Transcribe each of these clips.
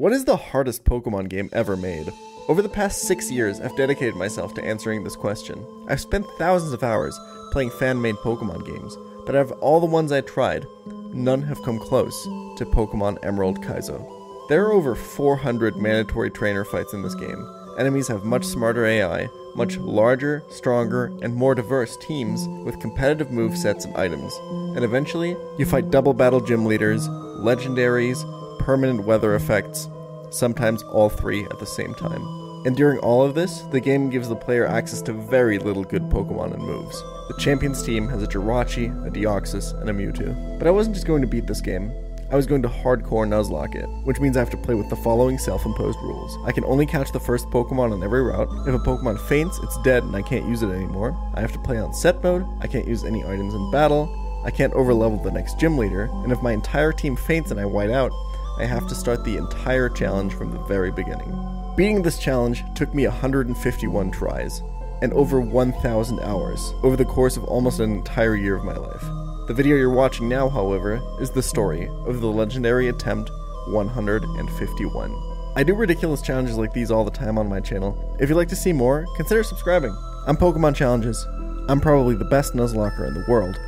What is the hardest Pokemon game ever made? Over the past six years, I've dedicated myself to answering this question. I've spent thousands of hours playing fan made Pokemon games, but out of all the ones I tried, none have come close to Pokemon Emerald Kaizo. There are over 400 mandatory trainer fights in this game. Enemies have much smarter AI, much larger, stronger, and more diverse teams with competitive move sets and items. And eventually, you fight double battle gym leaders, legendaries, permanent weather effects, sometimes all three at the same time. And during all of this, the game gives the player access to very little good Pokemon and moves. The Champions team has a Jirachi, a Deoxys, and a Mewtwo. But I wasn't just going to beat this game. I was going to hardcore Nuzlocke it, which means I have to play with the following self imposed rules. I can only catch the first Pokemon on every route. If a Pokemon faints, it's dead and I can't use it anymore. I have to play on set mode. I can't use any items in battle. I can't overlevel the next gym leader. And if my entire team faints and I white out, I have to start the entire challenge from the very beginning. Beating this challenge took me 151 tries and over 1,000 hours over the course of almost an entire year of my life. The video you're watching now, however, is the story of the legendary attempt 151. I do ridiculous challenges like these all the time on my channel. If you'd like to see more, consider subscribing. I'm Pokemon Challenges. I'm probably the best Nuzlocker in the world.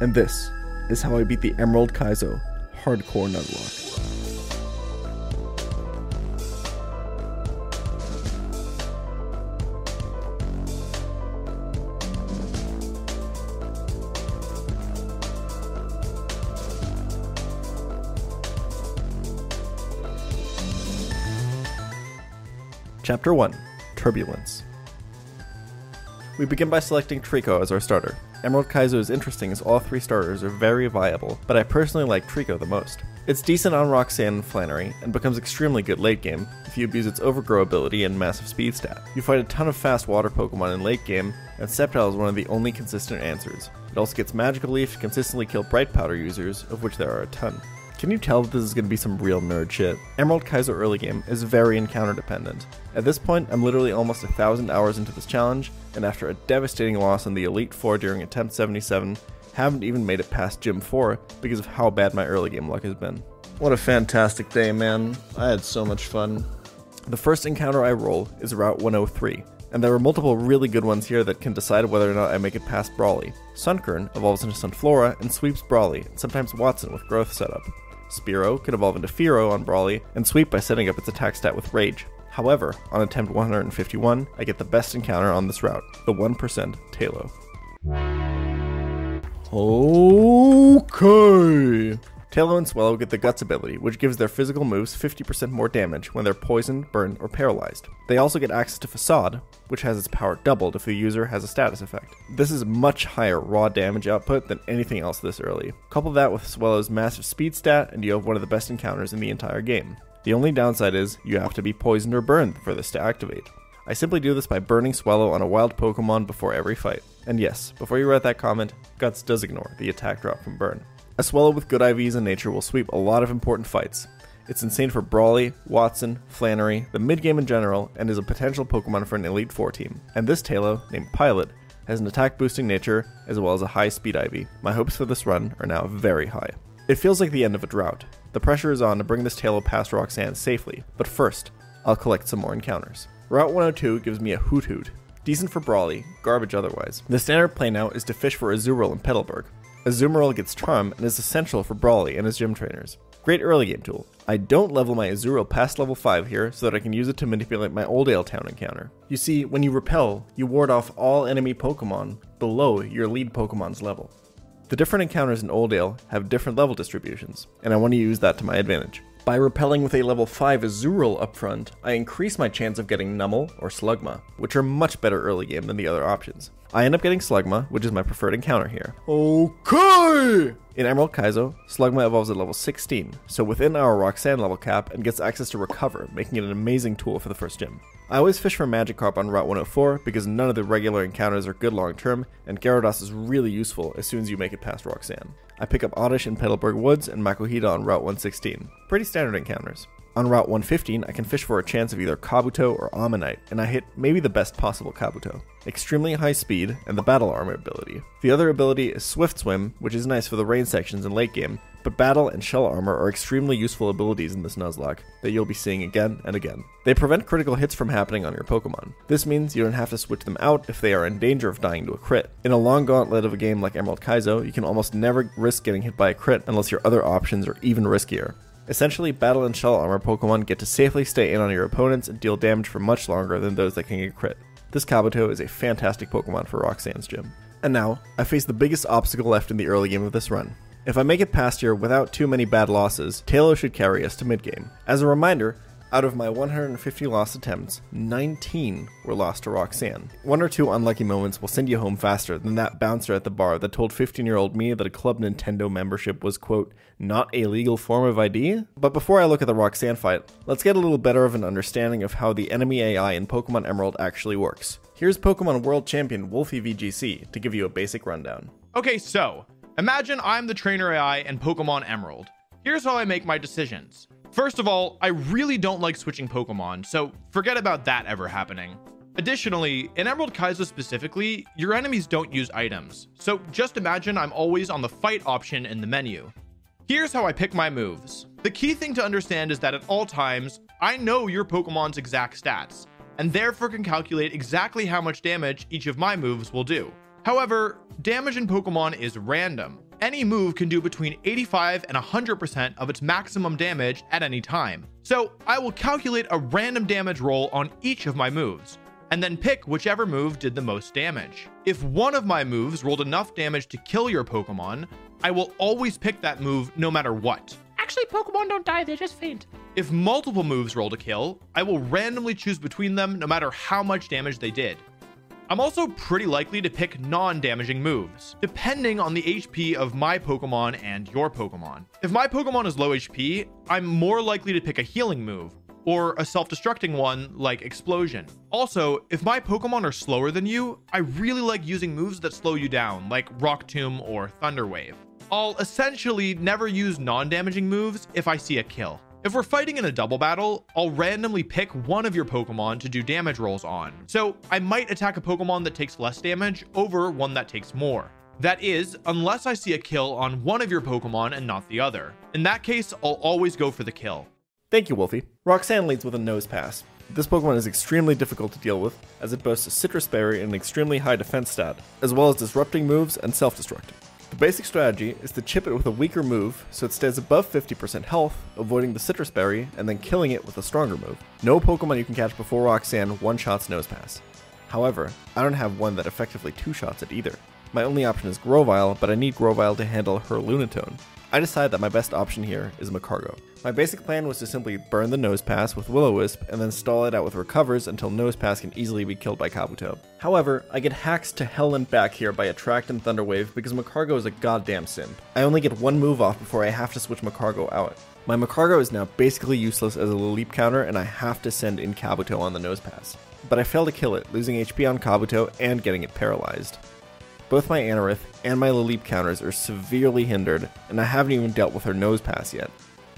And this is how I beat the Emerald Kaizo Hardcore Nuzlocke. Chapter 1 Turbulence. We begin by selecting Treecko as our starter. Emerald Kaizo is interesting as all three starters are very viable, but I personally like Treecko the most. It's decent on Roxanne and Flannery, and becomes extremely good late game if you abuse its Overgrow ability and massive speed stat. You fight a ton of fast water Pokemon in late game, and Sceptile is one of the only consistent answers. It also gets Magical Leaf to consistently kill Bright Powder users, of which there are a ton. Can you tell that this is going to be some real nerd shit? Emerald Kaizo early game is very encounter dependent. At this point, I'm literally almost a thousand hours into this challenge, and after a devastating loss in the Elite Four during attempt 77, haven't even made it past Gym 4 because of how bad my early game luck has been. What a fantastic day, man. I had so much fun. The first encounter I roll is Route 103, and there are multiple really good ones here that can decide whether or not I make it past Brawly. Sunkern evolves into Sunflora and sweeps Brawly, and sometimes Watson with growth setup. Spearow can evolve into Fearow on Brawly and sweep by setting up its attack stat with Rage. However, on attempt 151, I get the best encounter on this route, the 1% Taillow. Okay. Taillow and Swellow get the Guts ability, which gives their physical moves 50% more damage when they're poisoned, burned, or paralyzed. They also get access to Facade, which has its power doubled if the user has a status effect. This is much higher raw damage output than anything else this early. Couple that with Swellow's massive speed stat, and you have one of the best encounters in the entire game. The only downside is you have to be poisoned or burned for this to activate. I simply do this by burning Swellow on a wild Pokemon before every fight. And yes, before you write that comment, Guts does ignore the attack drop from Burn. A Swellow with good IVs in nature will sweep a lot of important fights. It's insane for Brawly, Watson, Flannery, the mid game in general, and is a potential Pokemon for an Elite Four team. And this Taillow, named Pilot, has an attack boosting nature as well as a high speed IV. My hopes for this run are now very high. It feels like the end of a drought. The pressure is on to bring this Taillow past Roxanne safely, but first, I'll collect some more encounters. Route 102 gives me a Hoothoot. Decent for Brawly, garbage otherwise. The standard play now is to fish for Azurill in Petalburg. Azumarill gets Charm and is essential for Brawly and his gym trainers. Great early game tool. I don't level my Azurill past level 5 here so that I can use it to manipulate my Oldale Town encounter. You see, when you repel, you ward off all enemy Pokemon below your lead Pokemon's level. The different encounters in Oldale have different level distributions, and I want to use that to my advantage. By repelling with a level 5 Azurill up front, I increase my chance of getting Numel or Slugma, which are much better early game than the other options. I end up getting Slugma, which is my preferred encounter here. Okay! In Emerald Kaizo, Slugma evolves at level 16, so within our Roxanne level cap and gets access to Recover, making it an amazing tool for the first gym. I always fish for Magikarp on Route 104 because none of the regular encounters are good long term, and Gyarados is really useful as soon as you make it past Roxanne. I pick up Oddish in Petalburg Woods and Makuhita on Route 116. Pretty standard encounters. On Route 115, I can fish for a chance of either Kabuto or Omanyte, and I hit maybe the best possible Kabuto. Extremely high speed, and the Battle Armor ability. The other ability is Swift Swim, which is nice for the rain sections in late game, but Battle and Shell Armor are extremely useful abilities in this Nuzlocke that you'll be seeing again and again. They prevent critical hits from happening on your Pokemon. This means you don't have to switch them out if they are in danger of dying to a crit. In a long gauntlet of a game like Emerald Kaizo, you can almost never risk getting hit by a crit unless your other options are even riskier. Essentially, Battle and Shell Armor Pokemon get to safely stay in on your opponents and deal damage for much longer than those that can get crit. This Kabuto is a fantastic Pokemon for Roxanne's gym. And now, I face the biggest obstacle left in the early game of this run. If I make it past here without too many bad losses, Taillow should carry us to mid game. As a reminder, out of my 150 lost attempts, 19 were lost to Roxanne. One or two unlucky moments will send you home faster than that bouncer at the bar that told 15 year old me that a Club Nintendo membership was, quote, not a legal form of ID? But before I look at the Roxanne fight, let's get a little better of an understanding of how the enemy AI in Pokemon Emerald actually works. Here's Pokemon World Champion Wolfey VGC to give you a basic rundown. Okay, so Imagine I'm the trainer AI in Pokemon Emerald. Here's how I make my decisions. First of all, I really don't like switching Pokemon, so forget about that ever happening. Additionally, in Emerald Kaizo specifically, your enemies don't use items, so just imagine I'm always on the fight option in the menu. Here's how I pick my moves. The key thing to understand is that at all times, I know your Pokemon's exact stats, and therefore can calculate exactly how much damage each of my moves will do. However, damage in Pokemon is random. Any move can do between 85 and 100% of its maximum damage at any time. So I will calculate a random damage roll on each of my moves, and then pick whichever move did the most damage. If one of my moves rolled enough damage to kill your Pokemon, I will always pick that move no matter what. Actually, Pokemon don't die, they just faint. If multiple moves roll to kill, I will randomly choose between them no matter how much damage they did. I'm also pretty likely to pick non-damaging moves, depending on the HP of my Pokemon and your Pokemon. If my Pokemon is low HP, I'm more likely to pick a healing move, or a self-destructing one like Explosion. Also, if my Pokemon are slower than you, I really like using moves that slow you down, like Rock Tomb or Thunder Wave. I'll essentially never use non-damaging moves if I see a kill. If we're fighting in a double battle, I'll randomly pick one of your Pokemon to do damage rolls on. So I might attack a Pokemon that takes less damage over one that takes more. That is, unless I see a kill on one of your Pokemon and not the other. In that case, I'll always go for the kill. Thank you, Wolfey. Roxanne leads with a Nosepass. This Pokemon is extremely difficult to deal with, as it boasts a Sitrus Berry and an extremely high defense stat, as well as disrupting moves and self-destructing. The basic strategy is to chip it with a weaker move so it stays above 50% health, avoiding the Sitrus Berry, and then killing it with a stronger move. No Pokemon you can catch before Roxanne one-shots Nosepass. However, I don't have one that effectively two-shots it either. My only option is Grovyle, but I need Grovyle to handle her Lunatone. I decide that my best option here is Magcargo. My basic plan was to simply burn the Nosepass with Will-O-Wisp and then stall it out with Recovers until Nosepass can easily be killed by Kabuto. However, I get hacks to hell and back here by Attract and Thunderwave because Magcargo is a goddamn simp. I only get one move off before I have to switch Magcargo out. My Magcargo is now basically useless as a Lileep counter and I have to send in Kabuto on the Nosepass. But I fail to kill it, losing HP on Kabuto and getting it paralyzed. Both my Anorith and my Lileep counters are severely hindered, and I haven't even dealt with her Nosepass yet.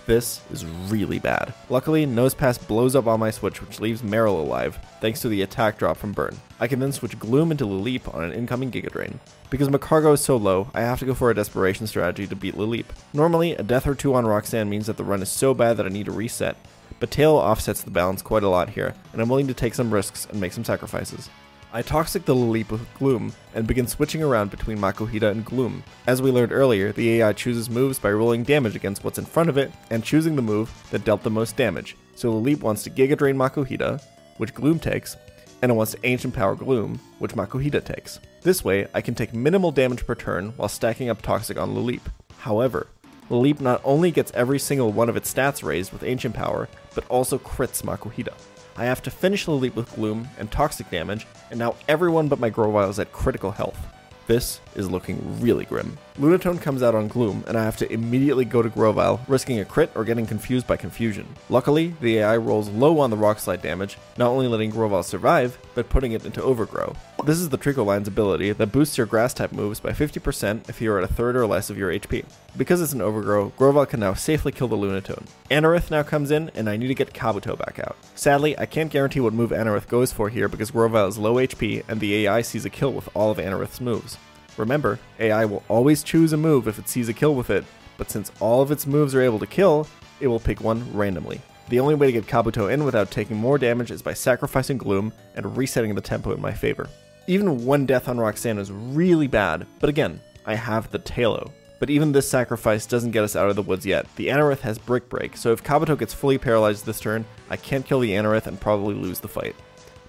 This is really bad. Luckily, Nosepass blows up on my switch, which leaves Marill alive, thanks to the attack drop from Burn. I can then switch Gloom into Lileep on an incoming Giga Drain. Because Magcargo is so low, I have to go for a desperation strategy to beat Lileep. Normally, a death or two on Roxanne means that the run is so bad that I need to reset, but Taillow offsets the balance quite a lot here, and I'm willing to take some risks and make some sacrifices. I toxic the Lileep with Gloom and begin switching around between Makuhita and Gloom. As we learned earlier, the AI chooses moves by rolling damage against what's in front of it and choosing the move that dealt the most damage. So Lileep wants to Giga Drain Makuhita, which Gloom takes, and it wants to Ancient Power Gloom, which Makuhita takes. This way, I can take minimal damage per turn while stacking up Toxic on Lileep. However, Lileep not only gets every single one of its stats raised with Ancient Power, but also crits Makuhita. I have to finish the Lileep with Gloom and Toxic damage, and now everyone but my Grovyle is at critical health. This is looking really grim. Lunatone comes out on Gloom, and I have to immediately go to Grovyle, risking a crit or getting confused by confusion. Luckily, the AI rolls low on the Rock Slide damage, not only letting Grovyle survive, but putting it into Overgrow. This is the Treecko Line's ability that boosts your grass type moves by 50% if you are at a third or less of your HP. Because it's an Overgrow, Grovyle can now safely kill the Lunatone. Anorith now comes in, and I need to get Kabuto back out. Sadly, I can't guarantee what move Anorith goes for here because Grovyle is low HP, and the AI sees a kill with all of Anorith's moves. Remember, AI will always choose a move if it sees a kill with it, but since all of its moves are able to kill, it will pick one randomly. The only way to get Kabuto in without taking more damage is by sacrificing Gloom and resetting the tempo in my favor. Even one death on Roxanne is really bad, but again, I have the Taillow. But even this sacrifice doesn't get us out of the woods yet. The Anorith has Brick Break, so if Kabuto gets fully paralyzed this turn, I can't kill the Anorith and probably lose the fight.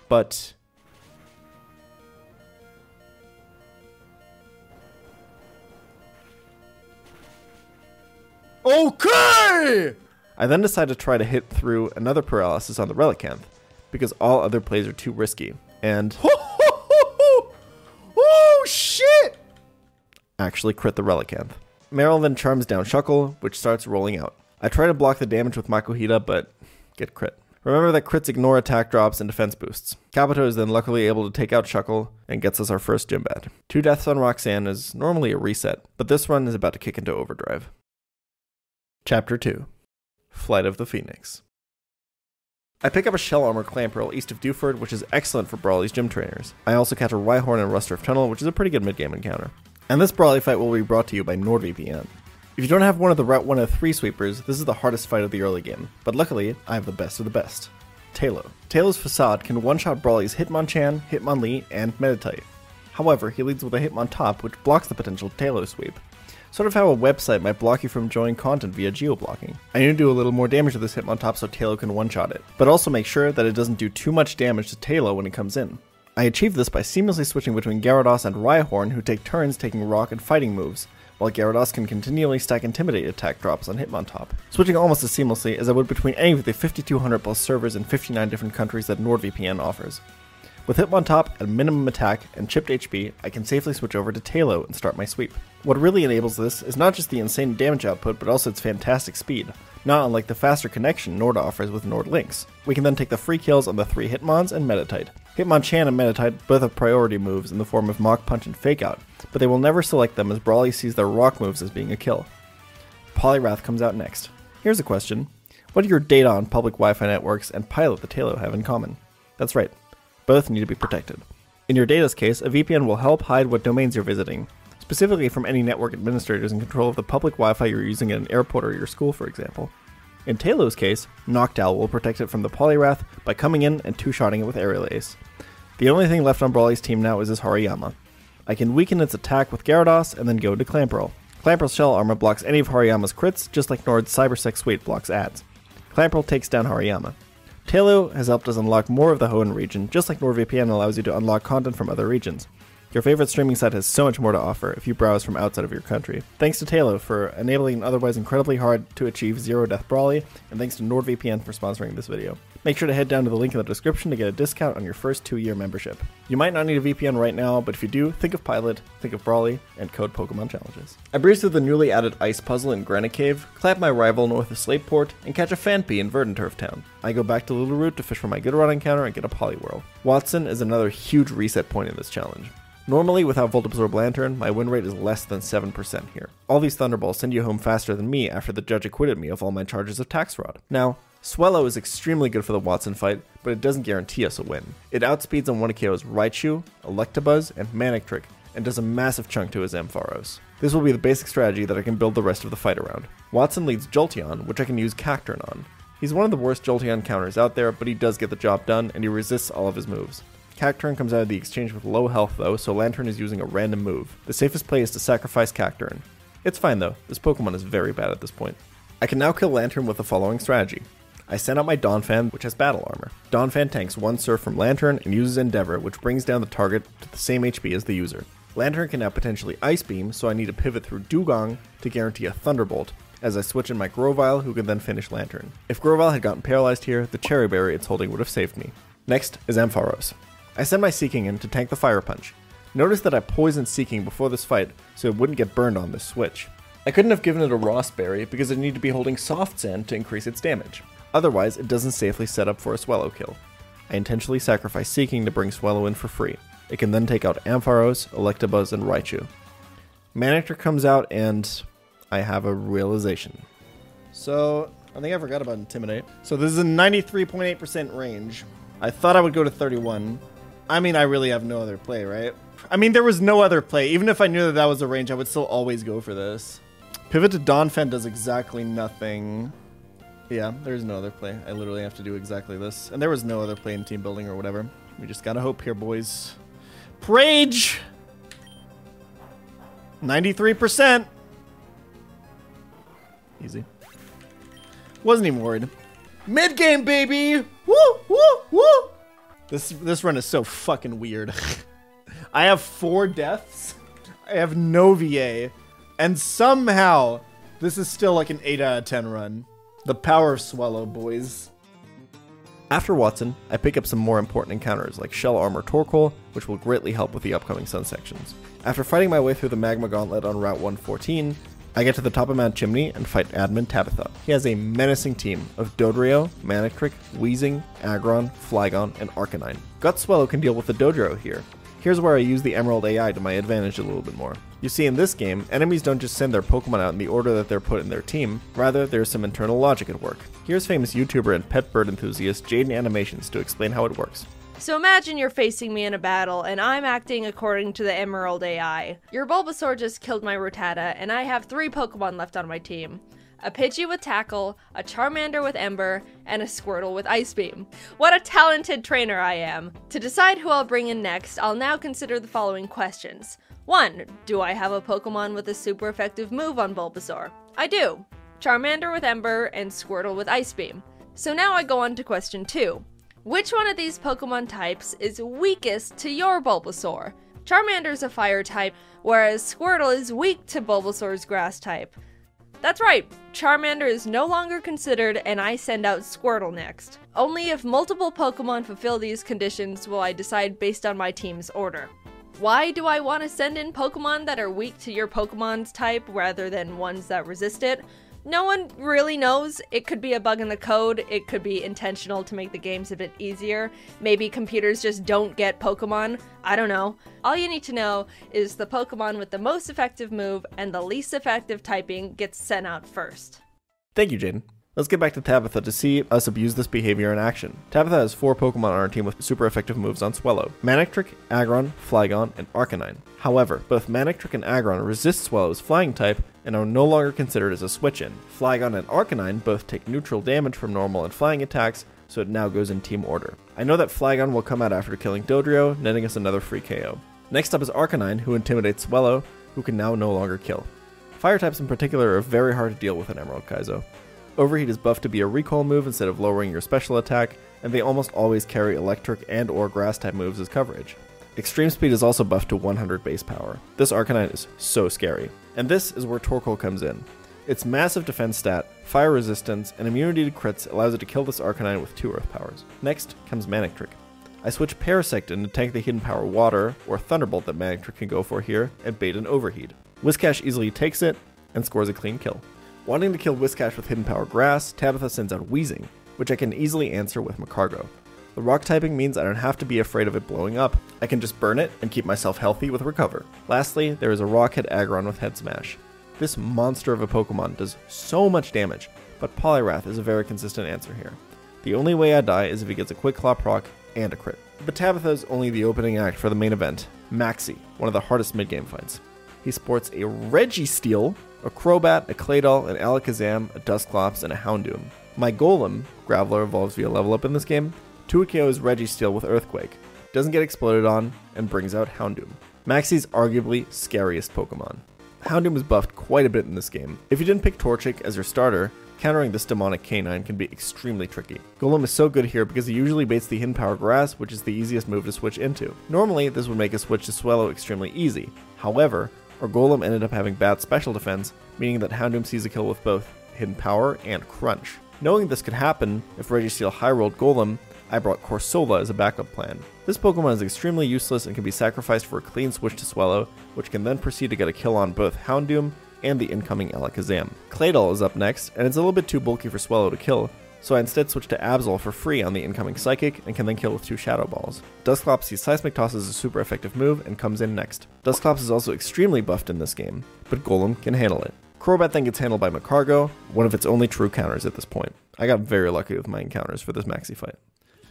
But Okay! I then decide to try to hit through another paralysis on the Relicanth, because all other plays are too risky. And. Oh shit! Actually, crit the Relicanth. Marill then charms down Shuckle, which starts rolling out. I try to block the damage with Makuhita, but get crit. Remember that crits ignore attack drops and defense boosts. Kabuto is then luckily able to take out Shuckle and gets us our first gym bat. Two deaths on Roxanne is normally a reset, but this run is about to kick into overdrive. Chapter 2 Flight of the Phoenix. I pick up a shell armor Clamperl east of Dewford, which is excellent for Brawly's gym trainers. I also catch a Rhyhorn and Rusturf Tunnel, which is a pretty good mid game encounter. And this Brawly fight will be brought to you by NordVPN. If you don't have one of the Route 103 sweepers, this is the hardest fight of the early game, but luckily, I have the best of the best. Taillow. Taillow's Facade can one shot Brawly's Hitmonchan, Hitmonlee, and Meditite. However, he leads with a Hitmontop, which blocks the potential Taillow sweep. Sort of how a website might block you from enjoying content via geoblocking. I need to do a little more damage to this Hitmontop so Taillow can one-shot it, but also make sure that it doesn't do too much damage to Taillow when it comes in. I achieve this by seamlessly switching between Gyarados and Rhyhorn, who take turns taking rock and fighting moves, while Gyarados can continually stack Intimidate attack drops on Hitmontop, switching almost as seamlessly as I would between any of the 5200 plus servers in 59 different countries that NordVPN offers. With Hitmontop at minimum attack and chipped HP, I can safely switch over to Taillow and start my sweep. What really enables this is not just the insane damage output, but also its fantastic speed, not unlike the faster connection Nord offers with NordLynx. We can then take the free kills on the three Hitmons and Meditite. Hitmonchan and Meditite both have priority moves in the form of Mach Punch and Fake Out, but they will never select them as Brawly sees their rock moves as being a kill. Poliwrath comes out next. Here's a question. What do your data on public Wi-Fi networks and Pilot the Taillow have in common? That's right, both need to be protected. In your data's case, a VPN will help hide what domains you're visiting, specifically from any network administrators in control of the public Wi Fi you're using at an airport or your school, for example. In Taillow's case, Noctowl will protect it from the Poliwrath by coming in and two shotting it with Aerial Ace. The only thing left on Brawly's team now is his Hariyama. I can weaken its attack with Gyarados and then go to Clamperl. Clamperl's shell armor blocks any of Hariyama's crits, just like Nord's Cybersec Suite blocks ads. Clamperl takes down Hariyama. Taillow has helped us unlock more of the Hoenn region, just like NordVPN allows you to unlock content from other regions. Your favorite streaming site has so much more to offer if you browse from outside of your country. Thanks to Taillow for enabling an otherwise incredibly hard to achieve zero death brawly, and thanks to NordVPN for sponsoring this video. Make sure to head down to the link in the description to get a discount on your first two year membership. You might not need a VPN right now, but if you do, think of Pilot, think of Brawly, and code Pokemon Challenges. I breeze through the newly added ice puzzle in Granite Cave, clap my rival north of Slateport, and catch a Phanpy in Verdanturf Town. I go back to Littleroot to fish for my Goodrod encounter and get a Poliwhirl. Watson is another huge reset point in this challenge. Normally, without Volt Absorb Lanturn, my win rate is less than 7% here. All these Thunderbolts send you home faster than me after the judge acquitted me of all my charges of Tax Fraud. Now, Swellow is extremely good for the Watson fight, but it doesn't guarantee us a win. It outspeeds on one of KO's Raichu, Electabuzz, and Manectric, and does a massive chunk to his Ampharos. This will be the basic strategy that I can build the rest of the fight around. Watson leads Jolteon, which I can use Cacturne on. He's one of the worst Jolteon counters out there, but he does get the job done, and he resists all of his moves. Cacturne comes out of the exchange with low health though, so Lanturn is using a random move. The safest play is to sacrifice Cacturne. It's fine though, this Pokemon is very bad at this point. I can now kill Lanturn with the following strategy. I send out my Donphan, which has battle armor. Donphan tanks one Surf from Lanturn and uses Endeavor, which brings down the target to the same HP as the user. Lanturn can now potentially Ice Beam, so I need to pivot through Dugong to guarantee a Thunderbolt, as I switch in my Grovyle, who can then finish Lantern. If Grovyle had gotten paralyzed here, the Cheri Berry it's holding would have saved me. Next is Ampharos. I send my Seaking in to tank the Fire Punch. Notice that I poisoned Seaking before this fight, so it wouldn't get burned on this switch. I couldn't have given it a Rawst Berry because it needed to be holding Soft Sand to increase its damage. Otherwise, it doesn't safely set up for a Swellow kill. I intentionally sacrifice Seaking to bring Swellow in for free. It can then take out Ampharos, Electabuzz, and Raichu. Manectric comes out, and I have a realization. So, I think I forgot about Intimidate. So this is a 93.8% range. I thought I would go to 31. I mean, I really have no other play, right? I mean, there was no other play. Even if I knew that that was the range, I would still always go for this. Pivot to Donphan does exactly nothing. Yeah, there's no other play. I literally have to do exactly this. And there was no other play in team building or whatever. We just gotta hope here, boys. Prage! 93%! Easy. Wasn't even worried. Mid game, baby! Woo, woo, woo! This this run is so fucking weird. I have four deaths. I have no VA, and somehow this is still like an eight out of ten run. The power of Swellow, boys. After Watson, I pick up some more important encounters like Shell Armor Torkoal, which will greatly help with the upcoming Sun sections. After fighting my way through the Magma Gauntlet on Route 114, I get to the top of Mount Chimney and fight Admin Tabitha. He has a menacing team of Dodrio, Manectric, Weezing, Aggron, Flygon, and Arcanine. Gutswallow can deal with the Dodrio here. Here's where I use the Emerald AI to my advantage a little bit more. You see, in this game, enemies don't just send their Pokemon out in the order that they're put in their team, rather, there's some internal logic at work. Here's famous YouTuber and pet bird enthusiast Jaiden Animations to explain how it works. So imagine you're facing me in a battle and I'm acting according to the Emerald AI. Your Bulbasaur just killed my Rattata, and I have three Pokemon left on my team. A Pidgey with Tackle, a Charmander with Ember, and a Squirtle with Ice Beam. What a talented trainer I am! To decide who I'll bring in next, I'll now consider the following questions. 1. Do I have a Pokemon with a super effective move on Bulbasaur? I do. Charmander with Ember and Squirtle with Ice Beam. So now I go on to question 2. Which one of these Pokemon types is weakest to your Bulbasaur? Charmander's a fire type, whereas Squirtle is weak to Bulbasaur's grass type. That's right, Charmander is no longer considered, and I send out Squirtle next. Only if multiple Pokemon fulfill these conditions will I decide based on my team's order. Why do I want to send in Pokemon that are weak to your Pokemon's type rather than ones that resist it? No one really knows. It could be a bug in the code, it could be intentional to make the games a bit easier. Maybe computers just don't get Pokemon. I don't know. All you need to know is the Pokemon with the most effective move and the least effective typing gets sent out first. Thank you, Jaiden. Let's get back to Tabitha to see us abuse this behavior in action. Tabitha has four Pokemon on our team with super effective moves on Swellow Manectric, Aggron, Flygon, and Arcanine. However, both Manectric and Aggron resist Swellow's flying type and are no longer considered as a switch in. Flygon and Arcanine both take neutral damage from normal and flying attacks, so it now goes in team order. I know that Flygon will come out after killing Dodrio, netting us another free KO. Next up is Arcanine, who intimidates Swellow, who can now no longer kill. Fire types in particular are very hard to deal with in Emerald Kaizo. Overheat is buffed to be a recoil move instead of lowering your special attack, and they almost always carry electric and or grass type moves as coverage. Extreme Speed is also buffed to 100 base power. This Arcanine is so scary. And this is where Torkoal comes in. Its massive defense stat, fire resistance, and immunity to crits allows it to kill this Arcanine with two earth powers. Next comes Manectric. I switch Parasect in to tank the hidden power Water, or Thunderbolt that Manectric can go for here, and bait an Overheat. Whiscash easily takes it, and scores a clean kill. Wanting to kill Whiscash with Hidden Power Grass, Tabitha sends out Weezing, which I can easily answer with Magcargo. The rock typing means I don't have to be afraid of it blowing up. I can just burn it and keep myself healthy with Recover. Lastly, there is a Rockhead Aggron with Head Smash. This monster of a Pokemon does so much damage, but Poliwrath is a very consistent answer here. The only way I die is if he gets a Quick Claw Rock and a crit. But Tabitha is only the opening act for the main event, Maxie, one of the hardest mid-game fights. He sports a Registeel, a Crobat, a Claydol, an Alakazam, a Dusclops, and a Houndoom. My Golem, Graveler evolves via level up in this game, 2 KOs Registeel with Earthquake, doesn't get exploded on, and brings out Houndoom. Maxie's arguably scariest Pokemon. Houndoom is buffed quite a bit in this game. If you didn't pick Torchic as your starter, countering this demonic canine can be extremely tricky. Golem is so good here because he usually baits the hidden power grass, which is the easiest move to switch into. Normally, this would make a switch to Swellow extremely easy. However, our Golem ended up having bad special defense, meaning that Houndoom sees a kill with both Hidden Power and Crunch. Knowing this could happen if Registeel high rolled Golem, I brought Corsola as a backup plan. This Pokemon is extremely useless and can be sacrificed for a clean switch to Swellow, which can then proceed to get a kill on both Houndoom and the incoming Alakazam. Claydol is up next, and it's a little bit too bulky for Swellow to kill, so I instead switch to Absol for free on the incoming Psychic and can then kill with two Shadow Balls. Dusclops sees Seismic Toss as a super effective move and comes in next. Dusclops is also extremely buffed in this game, but Golem can handle it. Crobat then gets handled by Magcargo, one of its only true counters at this point. I got very lucky with my encounters for this Maxie fight.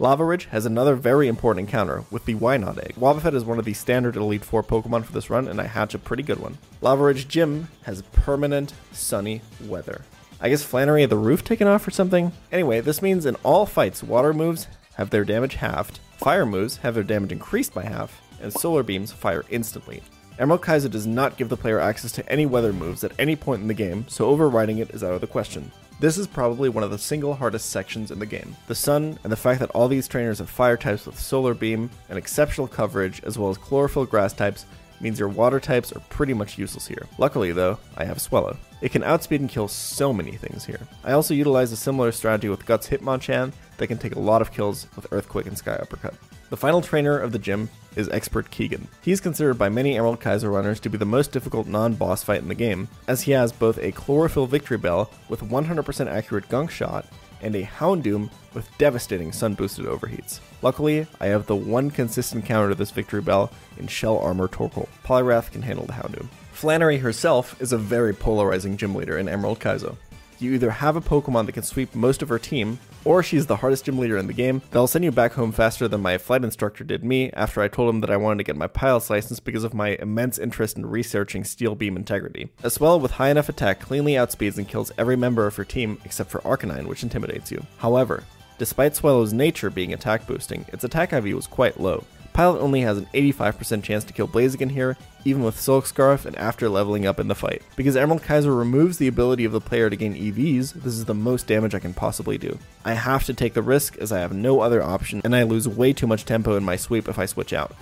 Lavaridge has another very important encounter with the Wynaut egg. Wobbuffet is one of the standard Elite Four Pokemon for this run, and I hatch a pretty good one. Lavaridge Gym has permanent sunny weather. I guess Flannery had the roof taken off or something? Anyway, this means in all fights, water moves have their damage halved, fire moves have their damage increased by half, and solar beams fire instantly. Emerald Kaizo does not give the player access to any weather moves at any point in the game, so overriding it is out of the question. This is probably one of the single hardest sections in the game. The sun, and the fact that all these trainers have fire types with solar beam and exceptional coverage, as well as chlorophyll grass types, means your water types are pretty much useless here. Luckily, though, I have Swellow. It can outspeed and kill so many things here. I also utilize a similar strategy with Guts Hitmonchan that can take a lot of kills with Earthquake and Sky Uppercut. The final trainer of the gym is Expert Keegan. He's considered by many Emerald Kaizo runners to be the most difficult non boss fight in the game, as he has both a Chlorophyll Victreebel with 100% accurate Gunk Shot and a Houndoom with devastating sun boosted overheats. Luckily, I have the one consistent counter to this Victreebel in Shell Armor Torkoal. Poliwrath can handle the Houndoom. Flannery herself is a very polarizing gym leader in Emerald Kaizo. You either have a Pokemon that can sweep most of her team, or she's the hardest gym leader in the game that'll send you back home faster than my flight instructor did me after I told him that I wanted to get my pilot's license because of my immense interest in researching steel beam integrity. Swellow, with high enough attack, cleanly outspeeds and kills every member of her team except for Arcanine, which intimidates you. However, despite Swellow's nature being attack boosting, its attack IV was quite low. Pilot only has an 85% chance to kill Blaziken here, even with Silk Scarf and after leveling up in the fight. Because Emerald Kaizo removes the ability of the player to gain EVs, this is the most damage I can possibly do. I have to take the risk as I have no other option, and I lose way too much tempo in my sweep if I switch out.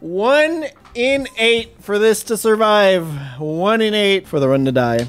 One in eight for this to survive. One in eight for the run to die.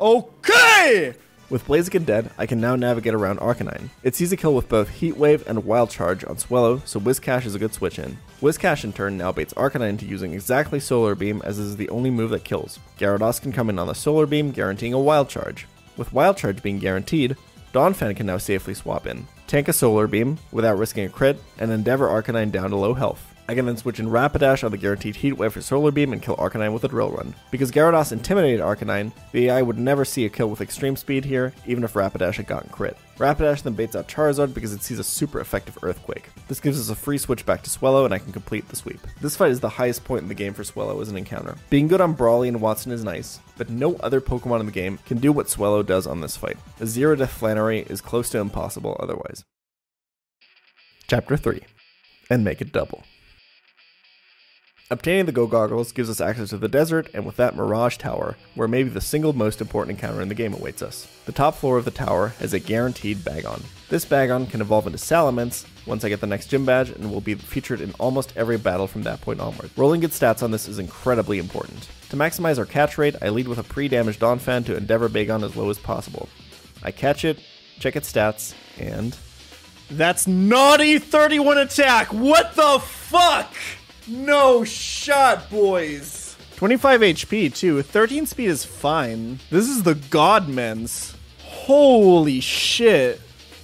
Okay! With Blaziken dead, I can now navigate around Arcanine. It sees a kill with both Heat Wave and Wild Charge on Swellow, so Whiscash is a good switch in. Whiscash in turn now baits Arcanine into using exactly Solar Beam as this is the only move that kills. Gyarados can come in on the Solar Beam, guaranteeing a Wild Charge. With Wild Charge being guaranteed, Donphan can now safely swap in. Tank a Solar Beam without risking a crit, and Endeavor Arcanine down to low health. I can then switch in Rapidash on the guaranteed Heat Wave for Solar Beam and kill Arcanine with a Drill Run. Because Gyarados intimidated Arcanine, the AI would never see a kill with Extreme Speed here, even if Rapidash had gotten crit. Rapidash then baits out Charizard because it sees a super effective Earthquake. This gives us a free switch back to Swellow and I can complete the sweep. This fight is the highest point in the game for Swellow as an encounter. Being good on Brawly and Watson is nice, but no other Pokemon in the game can do what Swellow does on this fight. A zero death Flannery is close to impossible otherwise. Chapter 3 And make it double. Obtaining the Go Goggles gives us access to the desert, and with that, Mirage Tower, where maybe the single most important encounter in the game awaits us. The top floor of the tower has a guaranteed Bagon. This Bagon can evolve into Salamence once I get the next gym badge and will be featured in almost every battle from that point onward. Rolling good stats on this is incredibly important. To maximize our catch rate, I lead with a pre-damaged Donphan to endeavor Bagon as low as possible. I catch it, check its stats, and... That's naughty 31 attack! What the fuck? No shot, boys. 25 HP too. 13 speed is fine. This is the Godmen's. Holy shit.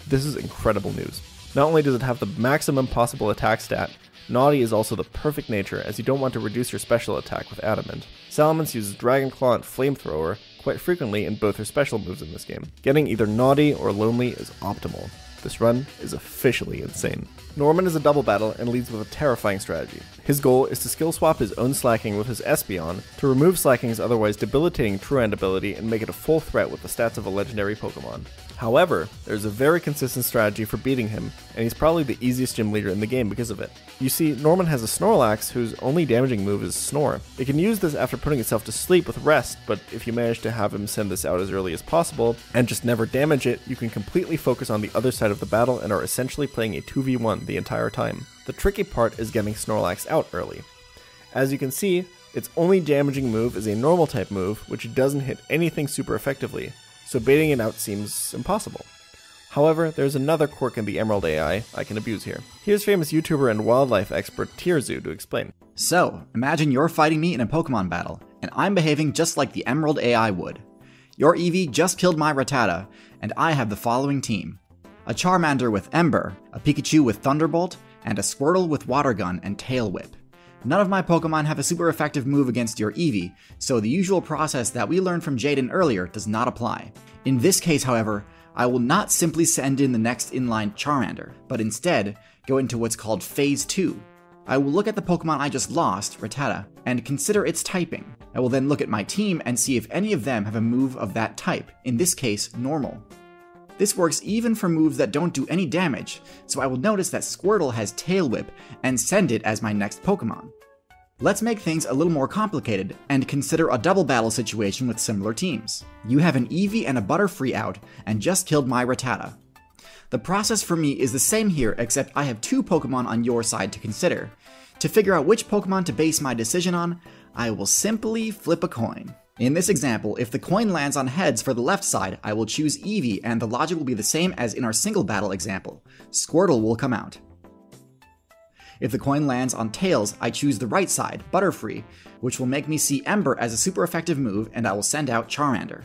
This is incredible news. Not only does it have the maximum possible attack stat, Naughty is also the perfect nature as you don't want to reduce your special attack with Adamant. Salamence uses Dragon Claw and Flamethrower quite frequently in both her special moves in this game. Getting either Naughty or Lonely is optimal. This run is officially insane. Norman is a double battle and leads with a terrifying strategy. His goal is to skill swap his own Slaking with his Espeon to remove Slaking's otherwise debilitating Truant ability and make it a full threat with the stats of a legendary Pokemon. However, there's a very consistent strategy for beating him, and he's probably the easiest gym leader in the game because of it. You see, Norman has a Snorlax whose only damaging move is Snore. It can use this after putting itself to sleep with Rest, but if you manage to have him send this out as early as possible, and just never damage it, you can completely focus on the other side of the battle and are essentially playing a 2v1 the entire time. The tricky part is getting Snorlax out early. As you can see, its only damaging move is a normal type move, which doesn't hit anything super effectively, so baiting it out seems impossible. However, there's another quirk in the Emerald AI I can abuse here. Here's famous YouTuber and wildlife expert TierZoo to explain. So, imagine you're fighting me in a Pokemon battle, and I'm behaving just like the Emerald AI would. Your Eevee just killed my Rattata, and I have the following team a Charmander with Ember, a Pikachu with Thunderbolt, and a Squirtle with Water Gun and Tail Whip. None of my Pokemon have a super effective move against your Eevee, so the usual process that we learned from Jaiden earlier does not apply. In this case, however, I will not simply send in the next inline Charmander, but instead go into what's called Phase 2. I will look at the Pokemon I just lost, Rattata, and consider its typing. I will then look at my team and see if any of them have a move of that type, in this case, normal. This works even for moves that don't do any damage, so I will notice that Squirtle has Tail Whip and send it as my next Pokemon. Let's make things a little more complicated and consider a double battle situation with similar teams. You have an Eevee and a Butterfree out and just killed my Rattata. The process for me is the same here, except I have two Pokemon on your side to consider. To figure out which Pokemon to base my decision on, I will simply flip a coin. In this example, if the coin lands on heads for the left side, I will choose Eevee, and the logic will be the same as in our single battle example. Squirtle will come out. If the coin lands on tails, I choose the right side, Butterfree, which will make me see Ember as a super effective move, and I will send out Charmander.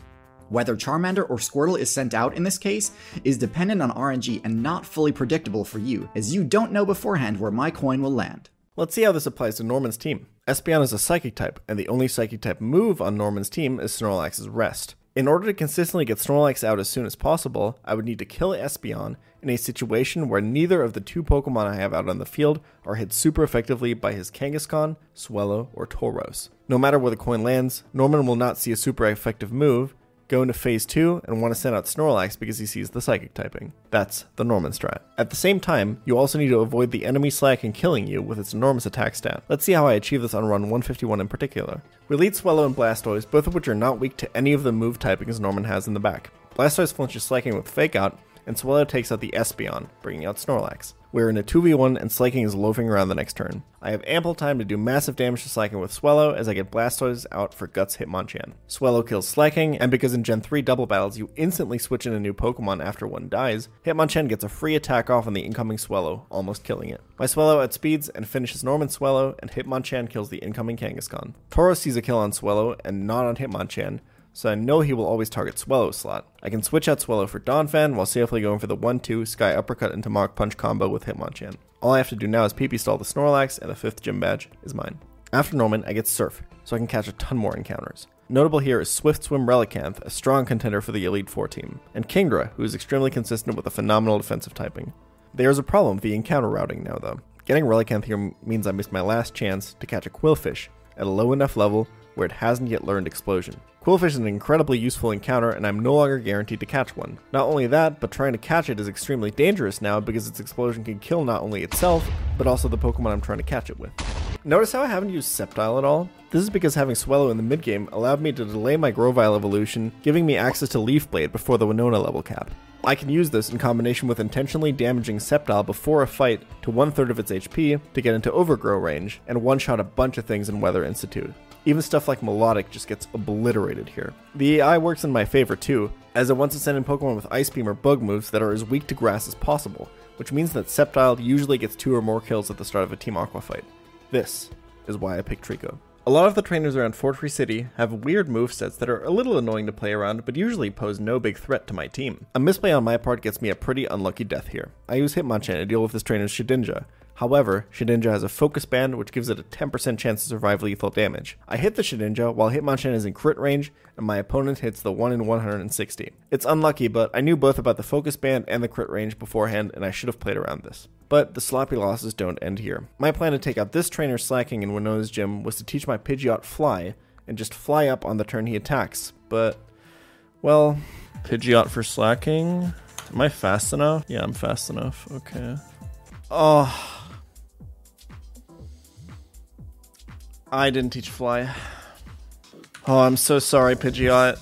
Whether Charmander or Squirtle is sent out in this case is dependent on RNG and not fully predictable for you, as you don't know beforehand where my coin will land. Let's see how this applies to Norman's team. Espeon is a psychic type, and the only psychic type move on Norman's team is Snorlax's Rest. In order to consistently get Snorlax out as soon as possible, I would need to kill Espeon in a situation where neither of the two Pokemon I have out on the field are hit super effectively by his Kangaskhan, Swellow, or Tauros. No matter where the coin lands, Norman will not see a super effective move, go into phase 2 and want to send out Snorlax because he sees the psychic typing. That's the Norman strat. At the same time, you also need to avoid the enemy Slaking killing you with its enormous attack stat. Let's see how I achieve this on run 151 in particular. We lead Swellow and Blastoise, both of which are not weak to any of the move typings Norman has in the back. Blastoise flinches Slaking with Fake Out, and Swellow takes out the Espeon, bringing out Snorlax. We're in a 2v1 and Slaking is loafing around the next turn. I have ample time to do massive damage to Slaking with Swellow as I get Blastoise out for Guts Hitmonchan. Swellow kills Slaking, and because in Gen 3 double battles you instantly switch in a new Pokemon after one dies, Hitmonchan gets a free attack off on the incoming Swellow, almost killing it. My Swellow outspeeds and finishes Norman Swellow, and Hitmonchan kills the incoming Kangaskhan. Tauros sees a kill on Swellow and not on Hitmonchan, so I know he will always target Swellow slot. I can switch out Swellow for Donphan while safely going for the 1-2 Sky Uppercut into Mach Punch combo with Hitmonchan. All I have to do now is PP stall the Snorlax, and the 5th gym badge is mine. After Norman, I get Surf, so I can catch a ton more encounters. Notable here is Swift Swim Relicanth, a strong contender for the Elite Four team, and Kingdra, who is extremely consistent with a phenomenal defensive typing. There is a problem with the encounter routing now, though. Getting Relicanth here means I missed my last chance to catch a Qwilfish at a low enough level where it hasn't yet learned Explosion. Qwilfish is an incredibly useful encounter, and I'm no longer guaranteed to catch one. Not only that, but trying to catch it is extremely dangerous now because its explosion can kill not only itself, but also the Pokemon I'm trying to catch it with. Notice how I haven't used Sceptile at all? This is because having Swellow in the mid game allowed me to delay my Grovyle evolution, giving me access to Leaf Blade before the Winona level cap. I can use this in combination with intentionally damaging Sceptile before a fight to one third of its HP to get into Overgrow range, and one shot a bunch of things in Weather Institute. Even stuff like Melodic just gets obliterated here. The AI works in my favor too, as it wants to send in Pokemon with Ice Beam or Bug moves that are as weak to grass as possible, which means that Sceptile usually gets two or more kills at the start of a Team Aqua fight. This is why I picked Treecko. A lot of the trainers around Fortree City have weird movesets that are a little annoying to play around, but usually pose no big threat to my team. A misplay on my part gets me a pretty unlucky death here. I use Hitmonchan to deal with this trainer's Shedinja. However, Shedinja has a focus band which gives it a 10% chance to survive lethal damage. I hit the Shedinja while Hitmonchan is in crit range, and my opponent hits the 1 in 160. It's unlucky, but I knew both about the focus band and the crit range beforehand, and I should have played around this. But the sloppy losses don't end here. My plan to take out this trainer Slaking in Winona's gym was to teach my Pidgeot fly, and just fly up on the turn he attacks. But, well, Pidgeot for Slaking? Am I fast enough? Yeah, I'm fast enough. Okay. Oh. I didn't teach fly. Oh, I'm so sorry, Pidgeot.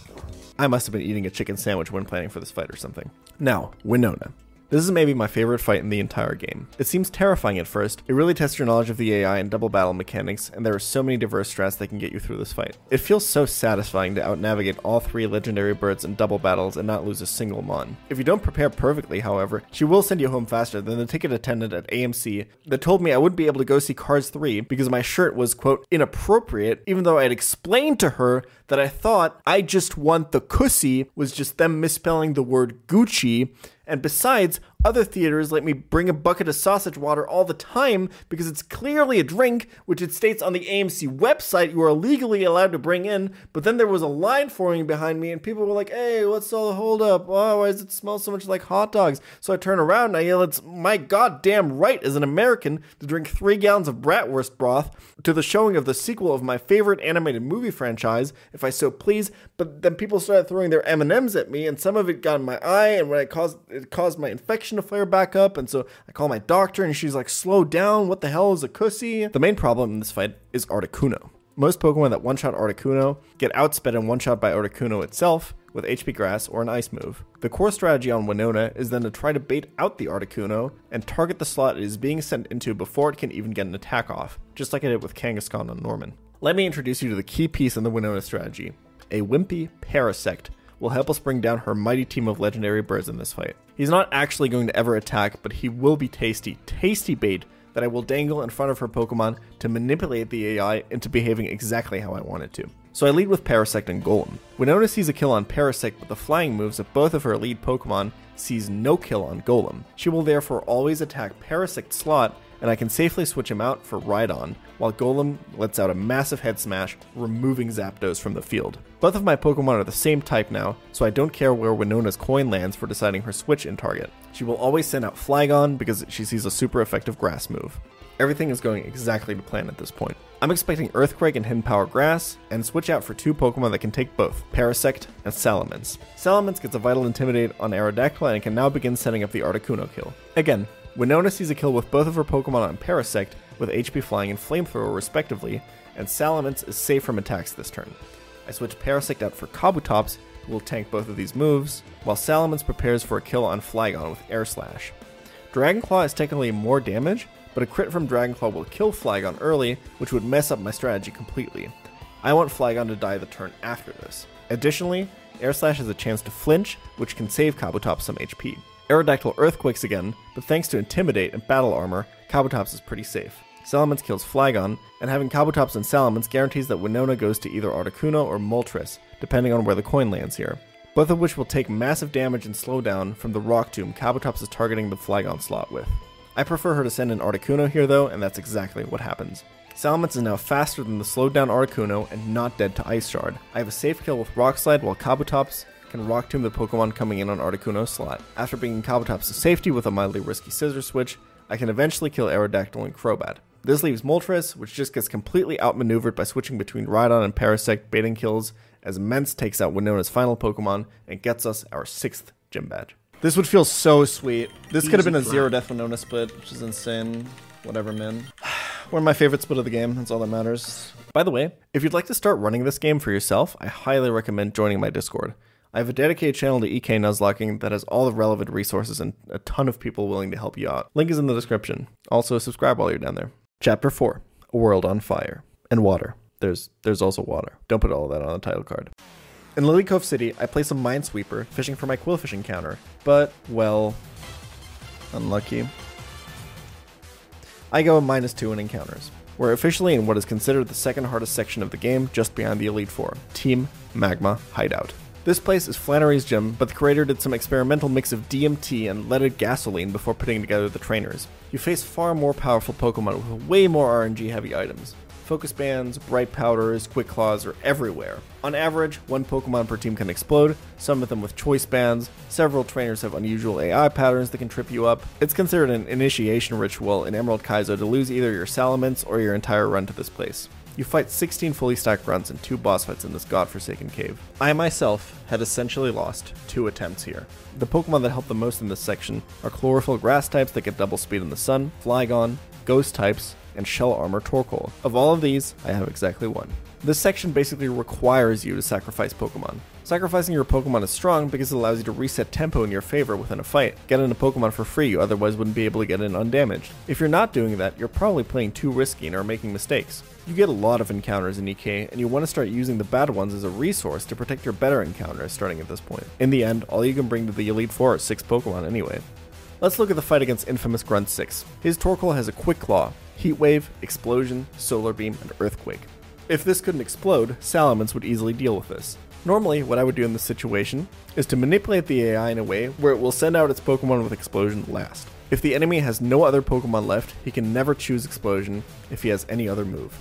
I must have been eating a chicken sandwich when planning for this fight or something. Now, Winona. This is maybe my favorite fight in the entire game. It seems terrifying at first, it really tests your knowledge of the AI and double battle mechanics, and there are so many diverse strats that can get you through this fight. It feels so satisfying to outnavigate all three legendary birds in double battles and not lose a single mon. If you don't prepare perfectly, however, she will send you home faster than the ticket attendant at AMC that told me I wouldn't be able to go see Cars 3 because my shirt was, quote, inappropriate, even though I had explained to her that I thought I just want the cussy was just them misspelling the word Gucci and besides, Other theaters let me bring a bucket of sausage water all the time because it's clearly a drink, which it states on the AMC website you are legally allowed to bring in. But then there was a line forming behind me, and people were like, hey, what's all the holdup? Oh, why does it smell so much like hot dogs? So I turn around and I yell, it's my goddamn right as an American to drink three gallons of bratwurst broth to the showing of the sequel of my favorite animated movie franchise, if I so please. But then people started throwing their M&Ms at me, and some of it got in my eye, and when it caused it caused my infection to flare back up. And so I call my doctor, and she's like, "Slow down! What the hell is a cussy?" The main problem in this fight is Articuno. Most Pokemon that one-shot Articuno get outsped and one-shot by Articuno itself with HP Grass or an Ice move. The core strategy on Winona is then to try to bait out the Articuno and target the slot it is being sent into before it can even get an attack off, just like I did with Kangaskhan on Norman. Let me introduce you to the key piece in the Winona strategy. A wimpy Parasect will help us bring down her mighty team of legendary birds in this fight. He's not actually going to ever attack, but he will be tasty, tasty bait that I will dangle in front of her Pokemon to manipulate the AI into behaving exactly how I want it to. So I lead with Parasect and Golem. Winona sees a kill on Parasect but the flying moves of both of her lead Pokemon sees no kill on Golem. She will therefore always attack Parasect slot and I can safely switch him out for Rhydon, while Golem lets out a massive head smash, removing Zapdos from the field. Both of my Pokemon are the same type now, so I don't care where Winona's coin lands for deciding her switch in target. She will always send out Flygon because she sees a super effective grass move. Everything is going exactly to plan at this point. I'm expecting Earthquake and Hidden Power Grass, and switch out for two Pokemon that can take both, Parasect and Salamence. Salamence gets a Vital Intimidate on Aerodactyl and can now begin setting up the Articuno kill. Again, Winona sees a kill with both of her Pokemon on Parasect, with HP Flying and Flamethrower respectively, and Salamence is safe from attacks this turn. I switch Parasect out for Kabutops, who will tank both of these moves, while Salamence prepares for a kill on Flygon with Air Slash. Dragon Claw is technically more damage, but a crit from Dragon Claw will kill Flygon early, which would mess up my strategy completely. I want Flygon to die the turn after this. Additionally, Air Slash has a chance to flinch, which can save Kabutops some HP. Aerodactyl earthquakes again, but thanks to Intimidate and Battle Armor, Kabutops is pretty safe. Salamence kills Flygon, and having Kabutops and Salamence guarantees that Winona goes to either Articuno or Moltres, depending on where the coin lands here. Both of which will take massive damage and slowdown from the Rock Tomb Kabutops is targeting the Flygon slot with. I prefer her to send an Articuno here though, and that's exactly what happens. Salamence is now faster than the slowed down Articuno and not dead to Ice Shard. I have a safe kill with Rock Slide while Kabutops can Rock Tomb the Pokemon coming in on Articuno's slot. After bringing Kabutops to safety with a mildly risky Scissor Switch, I can eventually kill Aerodactyl and Crobat. This leaves Moltres, which just gets completely outmaneuvered by switching between Rhydon and Parasect baiting kills, as Mence takes out Winona's final Pokemon and gets us our sixth gym badge. This would feel so sweet. This could have been a zero death Winona split, which is insane. Whatever, man. One of my favorite split of the game. That's all that matters. By the way, if you'd like to start running this game for yourself, I highly recommend joining my Discord. I have a dedicated channel to EK Nuzlocking that has all the relevant resources and a ton of people willing to help you out. Link is in the description. Also, subscribe while you're down there. Chapter 4 A World on Fire. And water. There's there's also water. Don't put all of that on the title card. In Lilycove City, I place a Minesweeper, fishing for my Qwilfish encounter. But, well, unlucky. I go minus 2 in encounters. We're officially in what is considered the second hardest section of the game, just behind the Elite Four Team Magma Hideout. This place is Flannery's gym, but the creator did some experimental mix of DMT and leaded gasoline before putting together the trainers. You face far more powerful Pokemon with way more RNG heavy items. Focus bands, bright powders, quick claws are everywhere. On average, one Pokemon per team can explode, some of them with choice bands. Several trainers have unusual AI patterns that can trip you up. It's considered an initiation ritual in Emerald Kaizo to lose either your Salamence or your entire run to this place. You fight 16 fully stacked runs and two boss fights in this godforsaken cave. I myself had essentially lost two attempts here. The Pokemon that help the most in this section are chlorophyll grass types that get double speed in the sun, Flygon, ghost types, and shell armor Torkoal. Of all of these, I have exactly one. This section basically requires you to sacrifice Pokemon. Sacrificing your Pokemon is strong because it allows you to reset tempo in your favor within a fight. Get in a Pokemon for free you otherwise wouldn't be able to get in undamaged. If you're not doing that, you're probably playing too risky and are making mistakes. You get a lot of encounters in EK, and you want to start using the bad ones as a resource to protect your better encounters starting at this point. In the end, all you can bring to the Elite Four are 6 Pokemon anyway. Let's look at the fight against Infamous Grunt 6. His Torkoal has a Quick Claw, Heat Wave, Explosion, Solar Beam, and Earthquake. If this couldn't explode, Salamence would easily deal with this. Normally, what I would do in this situation is to manipulate the AI in a way where it will send out its Pokemon with Explosion last. If the enemy has no other Pokemon left, he can never choose Explosion if he has any other move.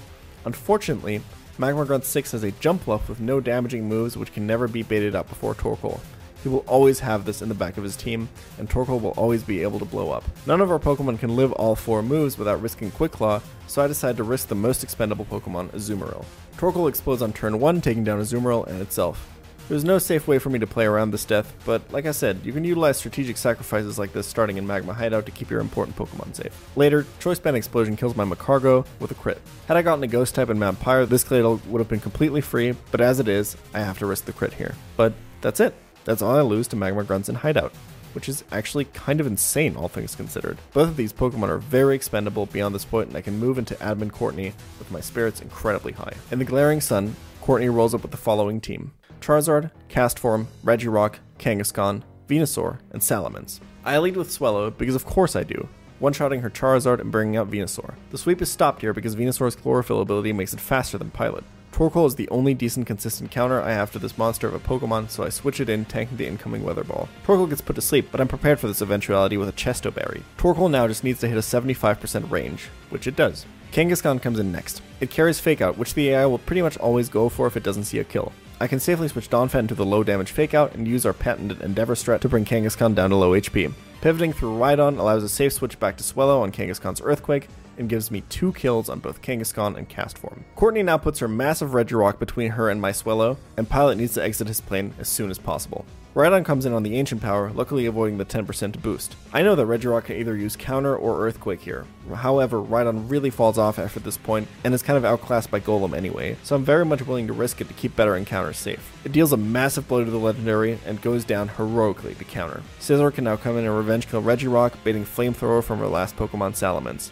Unfortunately, Magma Grunt 6 has a Jumpluff with no damaging moves which can never be baited out before Torkoal. He will always have this in the back of his team, and Torkoal will always be able to blow up. None of our Pokemon can live all four moves without risking Quick Claw, so I decided to risk the most expendable Pokemon, Azumarill. Torkoal explodes on turn 1, taking down Azumarill and itself. There's no safe way for me to play around this death, but like I said, you can utilize strategic sacrifices like this starting in Magma Hideout to keep your important Pokemon safe. Later, Choice Band Explosion kills my Magcargo with a crit. Had I gotten a Ghost type in Vampire, this Claydol would have been completely free, but as it is, I have to risk the crit here. But that's it. That's all I lose to Magma Grunts in Hideout, which is actually kind of insane, all things considered. Both of these Pokemon are very expendable beyond this point, and I can move into Admin Courtney with my spirits incredibly high. In the Glaring Sun, Courtney rolls up with the following team Charizard, Castform, Regirock, Kangaskhan, Venusaur, and Salamence. I lead with Swellow because of course I do, one-shotting her Charizard and bringing out Venusaur. The sweep is stopped here because Venusaur's Chlorophyll ability makes it faster than Pilot. Torkoal is the only decent consistent counter I have to this monster of a Pokemon, so I switch it in, tanking the incoming Weather Ball. Torkoal gets put to sleep, but I'm prepared for this eventuality with a Chesto Berry. Torkoal now just needs to hit a 75% range, which it does. Kangaskhan comes in next. It carries Fake Out, which the AI will pretty much always go for if it doesn't see a kill. I can safely switch Donphan to the low damage Fake Out and use our patented Endeavor strat to bring Kangaskhan down to low HP. Pivoting through Rhydon allows a safe switch back to Swellow on Kangaskhan's Earthquake, and gives me two kills on both Kangaskhan and Castform. Courtney now puts her massive Regirock between her and my Swellow, and Pilot needs to exit his plane as soon as possible. Rhydon comes in on the Ancient Power, luckily avoiding the 10% boost. I know that Regirock can either use Counter or Earthquake here. However, Rhydon really falls off after this point, and is kind of outclassed by Golem anyway, so I'm very much willing to risk it to keep better encounters safe. It deals a massive blow to the Legendary, and goes down heroically to counter. Scizor can now come in and revenge kill Regirock, baiting Flamethrower from her last Pokemon Salamence.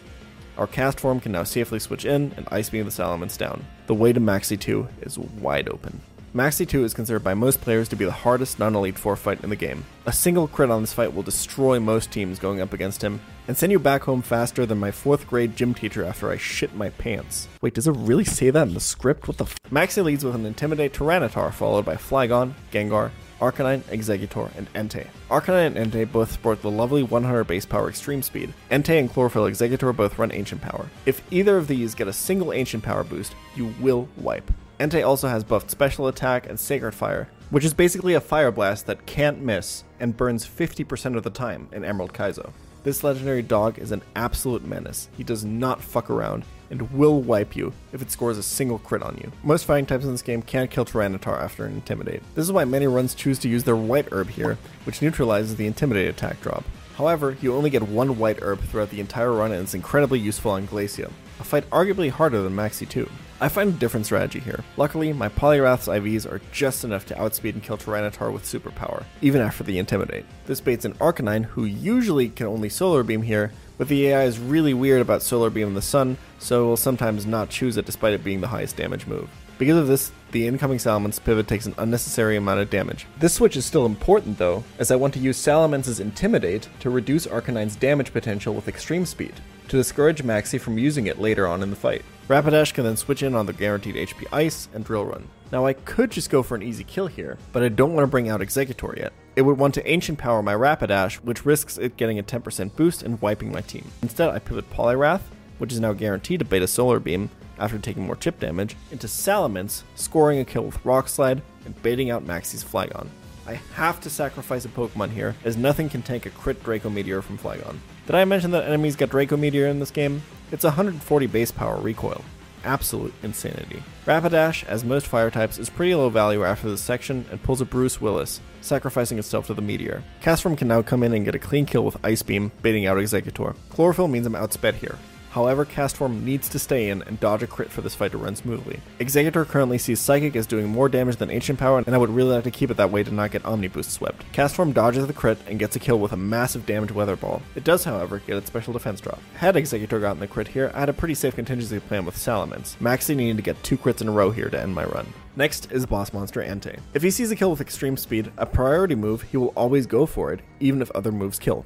Our Castform can now safely switch in and Ice Beam the Salamence down. The way to Maxie 2 is wide open. Maxie 2 is considered by most players to be the hardest non-Elite Four fight in the game. A single crit on this fight will destroy most teams going up against him, and send you back home faster than my 4th grade gym teacher after I shit my pants. Wait, does it really say that in the script? What the f- Maxie leads with an Intimidate Tyranitar, followed by Flygon, Gengar, Arcanine, Exeggutor, and Entei. Arcanine and Entei both sport the lovely 100 base power extreme speed. Entei and Chlorophyll Exeggutor both run Ancient Power. If either of these get a single Ancient Power boost, you will wipe. Entei also has buffed Special Attack and Sacred Fire, which is basically a Fire Blast that can't miss and burns 50% of the time in Emerald Kaizo. This legendary dog is an absolute menace. He does not fuck around and will wipe you if it scores a single crit on you. Most fighting types in this game can't kill Tyranitar after an Intimidate. This is why many runs choose to use their White Herb here, which neutralizes the Intimidate attack drop. However, you only get one White Herb throughout the entire run and it's incredibly useful on Glacia, a fight arguably harder than Maxie 2. I find a different strategy here. Luckily, my Poliwrath's IVs are just enough to outspeed and kill Tyranitar with superpower, even after the Intimidate. This baits an Arcanine, who usually can only Solar Beam here, but the AI is really weird about Solar Beam in the Sun, so will sometimes not choose it despite it being the highest damage move. Because of this, the incoming Salamence pivot takes an unnecessary amount of damage. This switch is still important though, as I want to use Salamence's Intimidate to reduce Arcanine's damage potential with extreme speed, to discourage Maxie from using it later on in the fight. Rapidash can then switch in on the guaranteed HP Ice and Drill Run. Now I could just go for an easy kill here, but I don't want to bring out Exeggutor yet. It would want to Ancient Power my Rapidash, which risks it getting a 10% boost and wiping my team. Instead, I pivot Poliwrath, which is now guaranteed to beta Solar Beam after taking more chip damage, into Salamence, scoring a kill with Rock Slide and baiting out Maxie's Flygon. I have to sacrifice a Pokemon here, as nothing can tank a crit Draco Meteor from Flygon. Did I mention that enemies get Draco Meteor in this game? It's 140 base power recoil. Absolute insanity. Rapidash, as most fire types, is pretty low value after this section and pulls a Bruce Willis, sacrificing itself to the Meteor. Castform can now come in and get a clean kill with Ice Beam, baiting out Exeggutor. Chlorophyll means I'm outsped here. However, Castform needs to stay in and dodge a crit for this fight to run smoothly. Exeggutor currently sees Psychic as doing more damage than Ancient Power, and I would really like to keep it that way to not get Omni Boost swept. Castform dodges the crit and gets a kill with a massive damage Weather Ball. It does, however, get its special defense drop. Had Exeggutor gotten the crit here, I had a pretty safe contingency plan with Salamence. Maxie needed to get two crits in a row here to end my run. Next is boss monster Entei. If he sees a kill with extreme speed, a priority move, he will always go for it, even if other moves kill.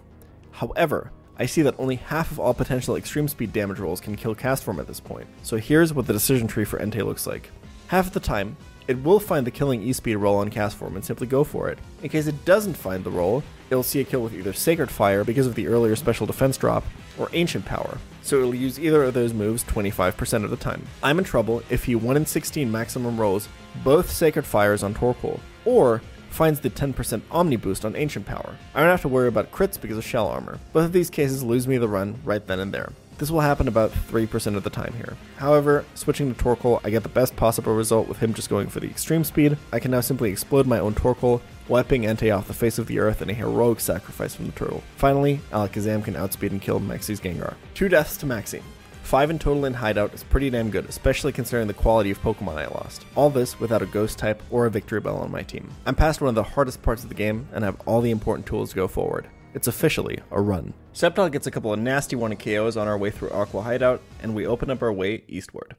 However, I see that only half of all potential extreme speed damage rolls can kill Castform at this point, so here's what the decision tree for Entei looks like. Half of the time, it will find the killing E-Speed roll on Castform and simply go for it. In case it doesn't find the roll, it'll see a kill with either Sacred Fire because of the earlier special defense drop, or Ancient Power, so it'll use either of those moves 25% of the time. I'm in trouble if he 1 in 16 maximum rolls both Sacred Fires on Torkoal, or finds the 10% Omni boost on Ancient Power. I don't have to worry about crits because of Shell Armor. Both of these cases lose me the run right then and there. This will happen about 3% of the time here. However, switching to Torkoal, I get the best possible result with him just going for the extreme speed. I can now simply explode my own Torkoal, wiping Entei off the face of the earth in a heroic sacrifice from the turtle. Finally, Alakazam can outspeed and kill Maxie's Gengar. Two deaths to Maxie. Five in total in Hideout is pretty damn good, especially considering the quality of Pokemon I lost. All this without a Ghost type or a Victory Bell on my team. I'm past one of the hardest parts of the game and have all the important tools to go forward. It's officially a run. Sceptile gets a couple of nasty 1 KOs on our way through Aqua Hideout, and we open up our way eastward.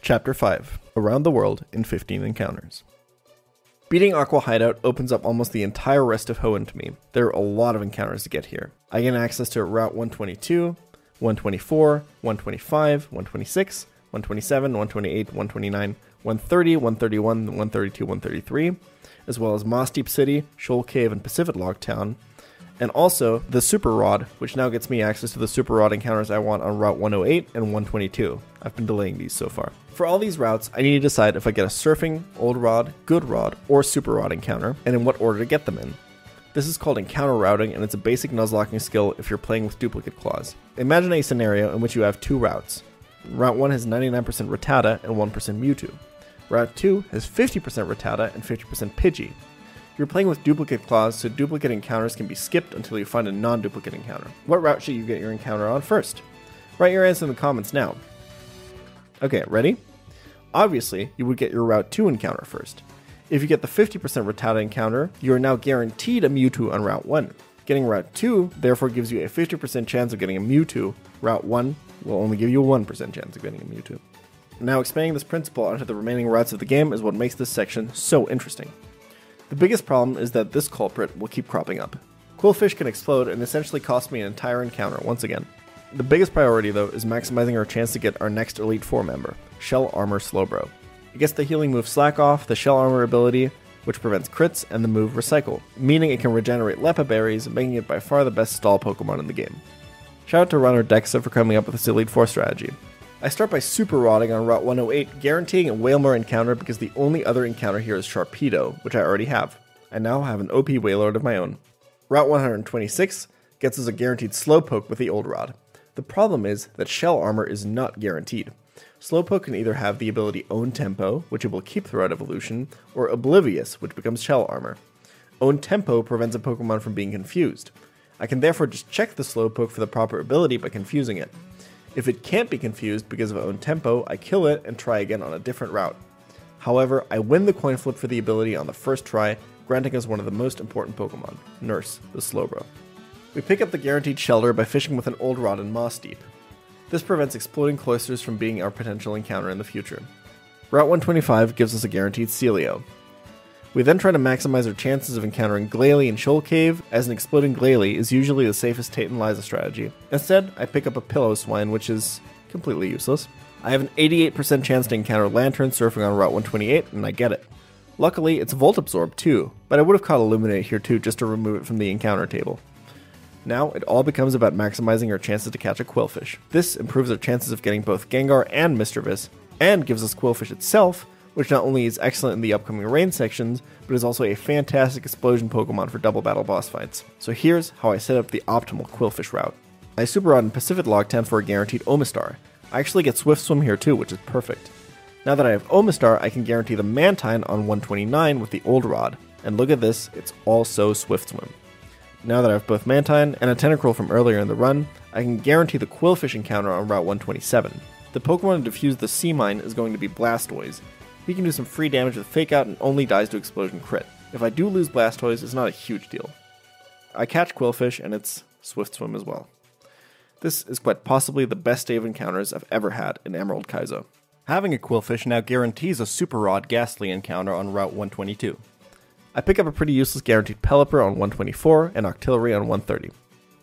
Chapter 5 Around the World in 15 Encounters. Beating Aqua Hideout opens up almost the entire rest of Hoenn to me. There are a lot of encounters to get here. I gain access to Route 122, 124, 125, 126, 127, 128, 129, 130, 131, 132, 133, as well as Mossdeep City, Shoal Cave, and Pacifidlog Town, and also the Super Rod, which now gets me access to the Super Rod encounters I want on Route 108 and 122. I've been delaying these so far. For all these routes, I need to decide if I get a Surfing, Old Rod, Good Rod, or Super Rod encounter, and in what order to get them in. This is called encounter routing, and it's a basic Nuzlocking skill if you're playing with duplicate claws. Imagine a scenario in which you have two routes. Route 1 has 99% Rattata and 1% Mewtwo. Route 2 has 50% Rattata and 50% Pidgey. You're playing with duplicate claws, so duplicate encounters can be skipped until you find a non duplicate encounter. What route should you get your encounter on first? Write your answer in the comments now. Okay, ready? Obviously, you would get your Route 2 encounter first. If you get the 50% Rattata encounter, you are now guaranteed a Mewtwo on Route 1. Getting Route 2 therefore gives you a 50% chance of getting a Mewtwo. Route 1 will only give you a 1% chance of getting a Mewtwo. Now, expanding this principle onto the remaining routes of the game is what makes this section so interesting. The biggest problem is that this culprit will keep cropping up. Qwilfish can explode and essentially cost me an entire encounter once again. The biggest priority, though, is maximizing our chance to get our next Elite Four member, Shell Armor Slowbro. It gets the healing move Slack Off, the Shell Armor ability, which prevents crits, and the move Recycle, meaning it can regenerate Lepa Berries, making it by far the best stall Pokemon in the game. Shout out to runner Dexa for coming up with this Elite Four strategy. I start by Super Rodding on Route 108, guaranteeing a Wailmer encounter because the only other encounter here is Sharpedo, which I already have. I now have an OP Wailord of my own. Route 126 gets us a guaranteed Slowpoke with the Old Rod. The problem is that Shell Armor is not guaranteed. Slowpoke can either have the ability Own Tempo, which it will keep throughout evolution, or Oblivious, which becomes Shell Armor. Own Tempo prevents a Pokemon from being confused. I can therefore just check the Slowpoke for the proper ability by confusing it. If it can't be confused because of Own Tempo, I kill it and try again on a different route. However, I win the coin flip for the ability on the first try, granting us one of the most important Pokemon, Nurse, the Slowbro. We pick up the guaranteed Shellder by fishing with an old rod in Mossdeep. This prevents exploding Cloysters from being our potential encounter in the future. Route 125 gives us a guaranteed Sealeo. We then try to maximize our chances of encountering Glalie in Shoal Cave, as an exploding Glalie is usually the safest Tate and Liza strategy. Instead, I pick up a Piloswine, which is completely useless. I have an 88% chance to encounter Lanturn surfing on Route 128, and I get it. Luckily, it's Volt Absorb too, but I would have caught Illuminate here too just to remove it from the encounter table. Now, it all becomes about maximizing our chances to catch a Qwilfish. This improves our chances of getting both Gengar and Misdreavus, and gives us Qwilfish itself, which not only is excellent in the upcoming rain sections, but is also a fantastic explosion Pokemon for double battle boss fights. So here's how I set up the optimal Qwilfish route. I Super Rod in Pacifidlog Town for a guaranteed Omastar. I actually get Swift Swim here too, which is perfect. Now that I have Omastar, I can guarantee the Mantine on 129 with the Old Rod. And look at this, it's also Swift Swim. Now that I have both Mantine and a Tentacruel from earlier in the run, I can guarantee the Qwilfish encounter on Route 127. The Pokemon to defuse the Sea Mine is going to be Blastoise. He can do some free damage with Fake Out and only dies to Explosion Crit. If I do lose Blastoise, it's not a huge deal. I catch Qwilfish and it's Swift Swim as well. This is quite possibly the best day of encounters I've ever had in Emerald Kaizo. Having a Qwilfish now guarantees a Super Rod Gastly encounter on Route 122. I pick up a pretty useless guaranteed Pelipper on 124 and Octillery on 130.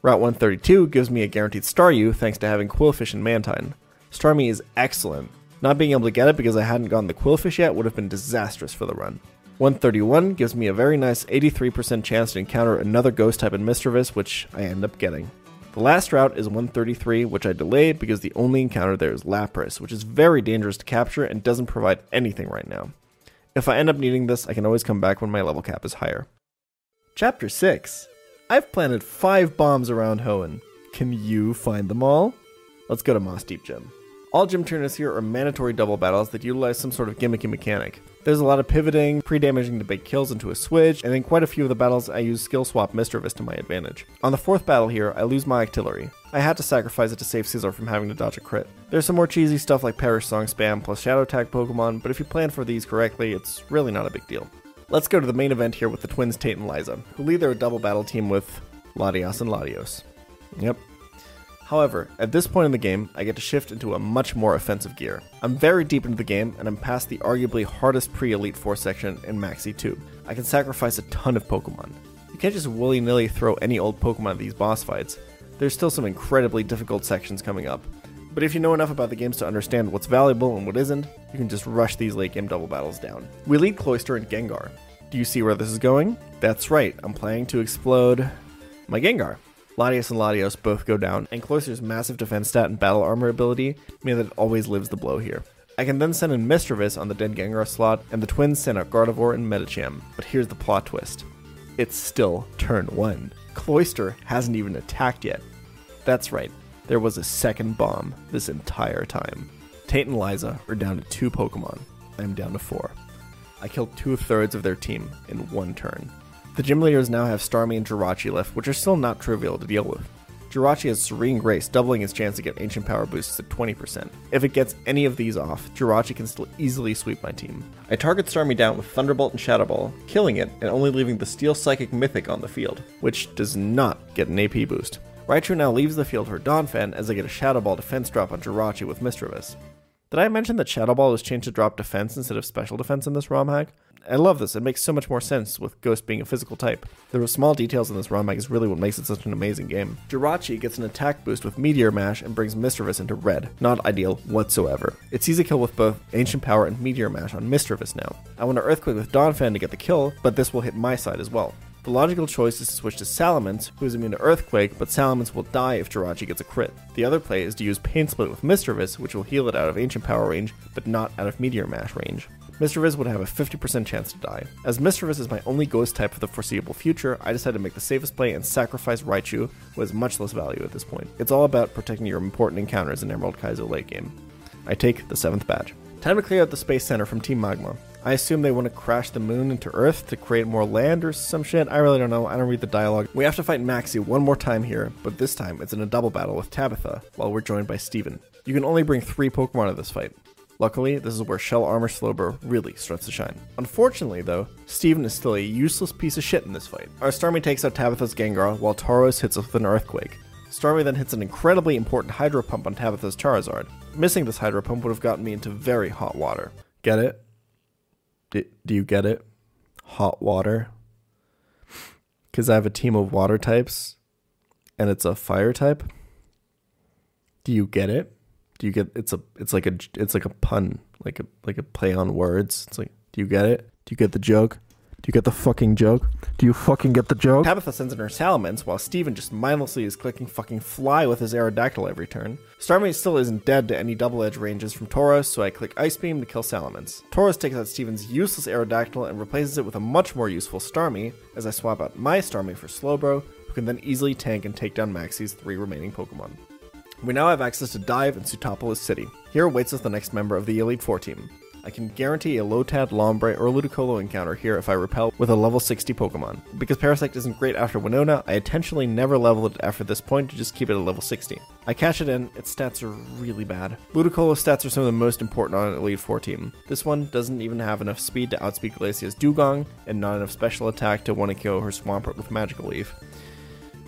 Route 132 gives me a guaranteed Staryu thanks to having Qwilfish and Mantine. Starmie is excellent, Not being able to get it because I hadn't gotten the Qwilfish yet would have been disastrous for the run. 131 gives me a very nice 83% chance to encounter another ghost type in Misdreavus, which I end up getting. The last route is 133, which I delayed because the only encounter there is Lapras, which is very dangerous to capture and doesn't provide anything right now. If I end up needing this, I can always come back when my level cap is higher. Chapter 6 I've planted 5 bombs around Hoenn. Can you find them all? Let's go to Mossdeep Gym. All gym trainers here are mandatory double battles that utilize some sort of gimmicky mechanic. There's a lot of pivoting, pre-damaging to big kills into a switch, and in quite a few of the battles I use skill swap Misdreavus to my advantage. On the fourth battle here, I lose my Octillery. I had to sacrifice it to save Caesar from having to dodge a crit. There's some more cheesy stuff like Perish Song spam plus Shadow Tag Pokemon, but if you plan for these correctly, it's really not a big deal. Let's go to the main event here with the twins Tate and Liza, who lead their double battle team with Latias and Latios. Yep, However, at this point in the game, I get to shift into a much more offensive gear. I'm very deep into the game, and I'm past the arguably hardest pre Elite Four section in Maxie 2. I can sacrifice a ton of Pokemon. You can't just willy nilly throw any old Pokemon at these boss fights. There's still some incredibly difficult sections coming up. But if you know enough about the games to understand what's valuable and what isn't, you can just rush these late game double battles down. We lead Cloyster and Gengar. Do you see where this is going? That's right, I'm planning to explode my Gengar. Latias and Latios both go down, and Cloyster's massive defense stat and battle armor ability mean that it always lives the blow here. I can then send in Misdreavus on the dead Gengar slot, and the twins send out Gardevoir and Medicham. But here's the plot twist. It's still turn 1. Cloyster hasn't even attacked yet. That's right, there was a second bomb this entire time. Tate and Liza are down to two Pokemon. I'm down to four. I killed two thirds of their team in one turn. The gym leaders now have Starmie and Jirachi left, which are still not trivial to deal with. Jirachi has Serene Grace, doubling its chance to get Ancient Power boosts to 20%. If it gets any of these off, Jirachi can still easily sweep my team. I target Starmie down with Thunderbolt and Shadow Ball, killing it and only leaving the Steel Psychic Mythic on the field, which does not get an AP boost. Raichu now leaves the field for Donphan as I get a Shadow Ball defense drop on Jirachi with Misdreavus. Did I mention that Shadow Ball was changed to drop defense instead of special defense in this ROM hack? I love this. It makes so much more sense with Ghost being a physical type. The small details in this ROM hack is really what makes it such an amazing game. Jirachi gets an attack boost with Meteor Mash and brings Misdreavus into red. Not ideal whatsoever. It sees a kill with both Ancient Power and Meteor Mash on Misdreavus now. I want to Earthquake with Donphan to get the kill, but this will hit my side as well. The logical choice is to switch to Salamence, who is immune to Earthquake, but Salamence will die if Jirachi gets a crit. The other play is to use Pain Split with Misdreavus, which will heal it out of Ancient Power range, but not out of Meteor Mash range. Misdreavus would have a 50% chance to die. As Misdreavus is my only ghost type for the foreseeable future, I decided to make the safest play and sacrifice Raichu, who has much less value at this point. It's all about protecting your important encounters in Emerald Kaizo late game. I take the 7th badge. Time to clear out the Space Center from Team Magma. I assume they want to crash the moon into Earth to create more land or some shit. I really don't know. I don't read the dialogue. We have to fight Maxie one more time here, but this time it's in a double battle with Tabitha, while we're joined by Steven. You can only bring three Pokemon to this fight. Luckily, this is where Shell Armor Slowbro really starts to shine. Unfortunately, though, Steven is still a useless piece of shit in this fight. Our Starmie takes out Tabitha's Gengar, while Tauros hits us with an Earthquake. Starmie then hits an incredibly important Hydro Pump on Tabitha's Charizard. Missing this Hydro Pump would have gotten me into very hot water. Get it? D- do you get it? Hot water. Because I have a team of water types and it's a fire type. Do you get it? Do you get it's a it's like a it's like a pun, like a like a play on words. It's like, do you get it? Do you get the joke? Do you get the fucking joke? Do you fucking get the joke? Tabitha sends in her Salamence, while Steven just mindlessly is clicking fucking fly with his Aerodactyl every turn. Starmie still isn't dead to any double edge ranges from Tauros, so I click Ice Beam to kill Salamence. Tauros takes out Steven's useless Aerodactyl and replaces it with a much more useful Starmie, as I swap out my Starmie for Slowbro, who can then easily tank and take down Maxie's three remaining Pokemon. We now have access to Dive in Sootopolis City. Here awaits us the next member of the Elite Four team. I can guarantee a Lotad, Lombre, or Ludicolo encounter here if I repel with a level 60 Pokemon. Because Parasect isn't great after Winona, I intentionally never leveled it after this point to just keep it at level 60. I catch it in, its stats are really bad. Ludicolo's stats are some of the most important on an Elite Four team. This one doesn't even have enough speed to outspeed Glacia's Dewgong, and not enough special attack to want to kill her Swampert with Magical Leaf.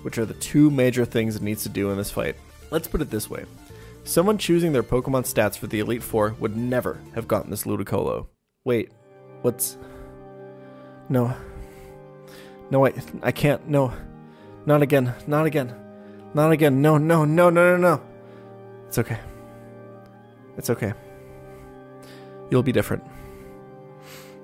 Which are the two major things it needs to do in this fight. Let's put it this way. Someone choosing their Pokemon stats for the Elite Four would never have gotten this Ludicolo. Wait, what's. No. No, wait, I can't. No. Not again. Not again. Not again. No, no, no, no, no, no. It's okay. It's okay. You'll be different.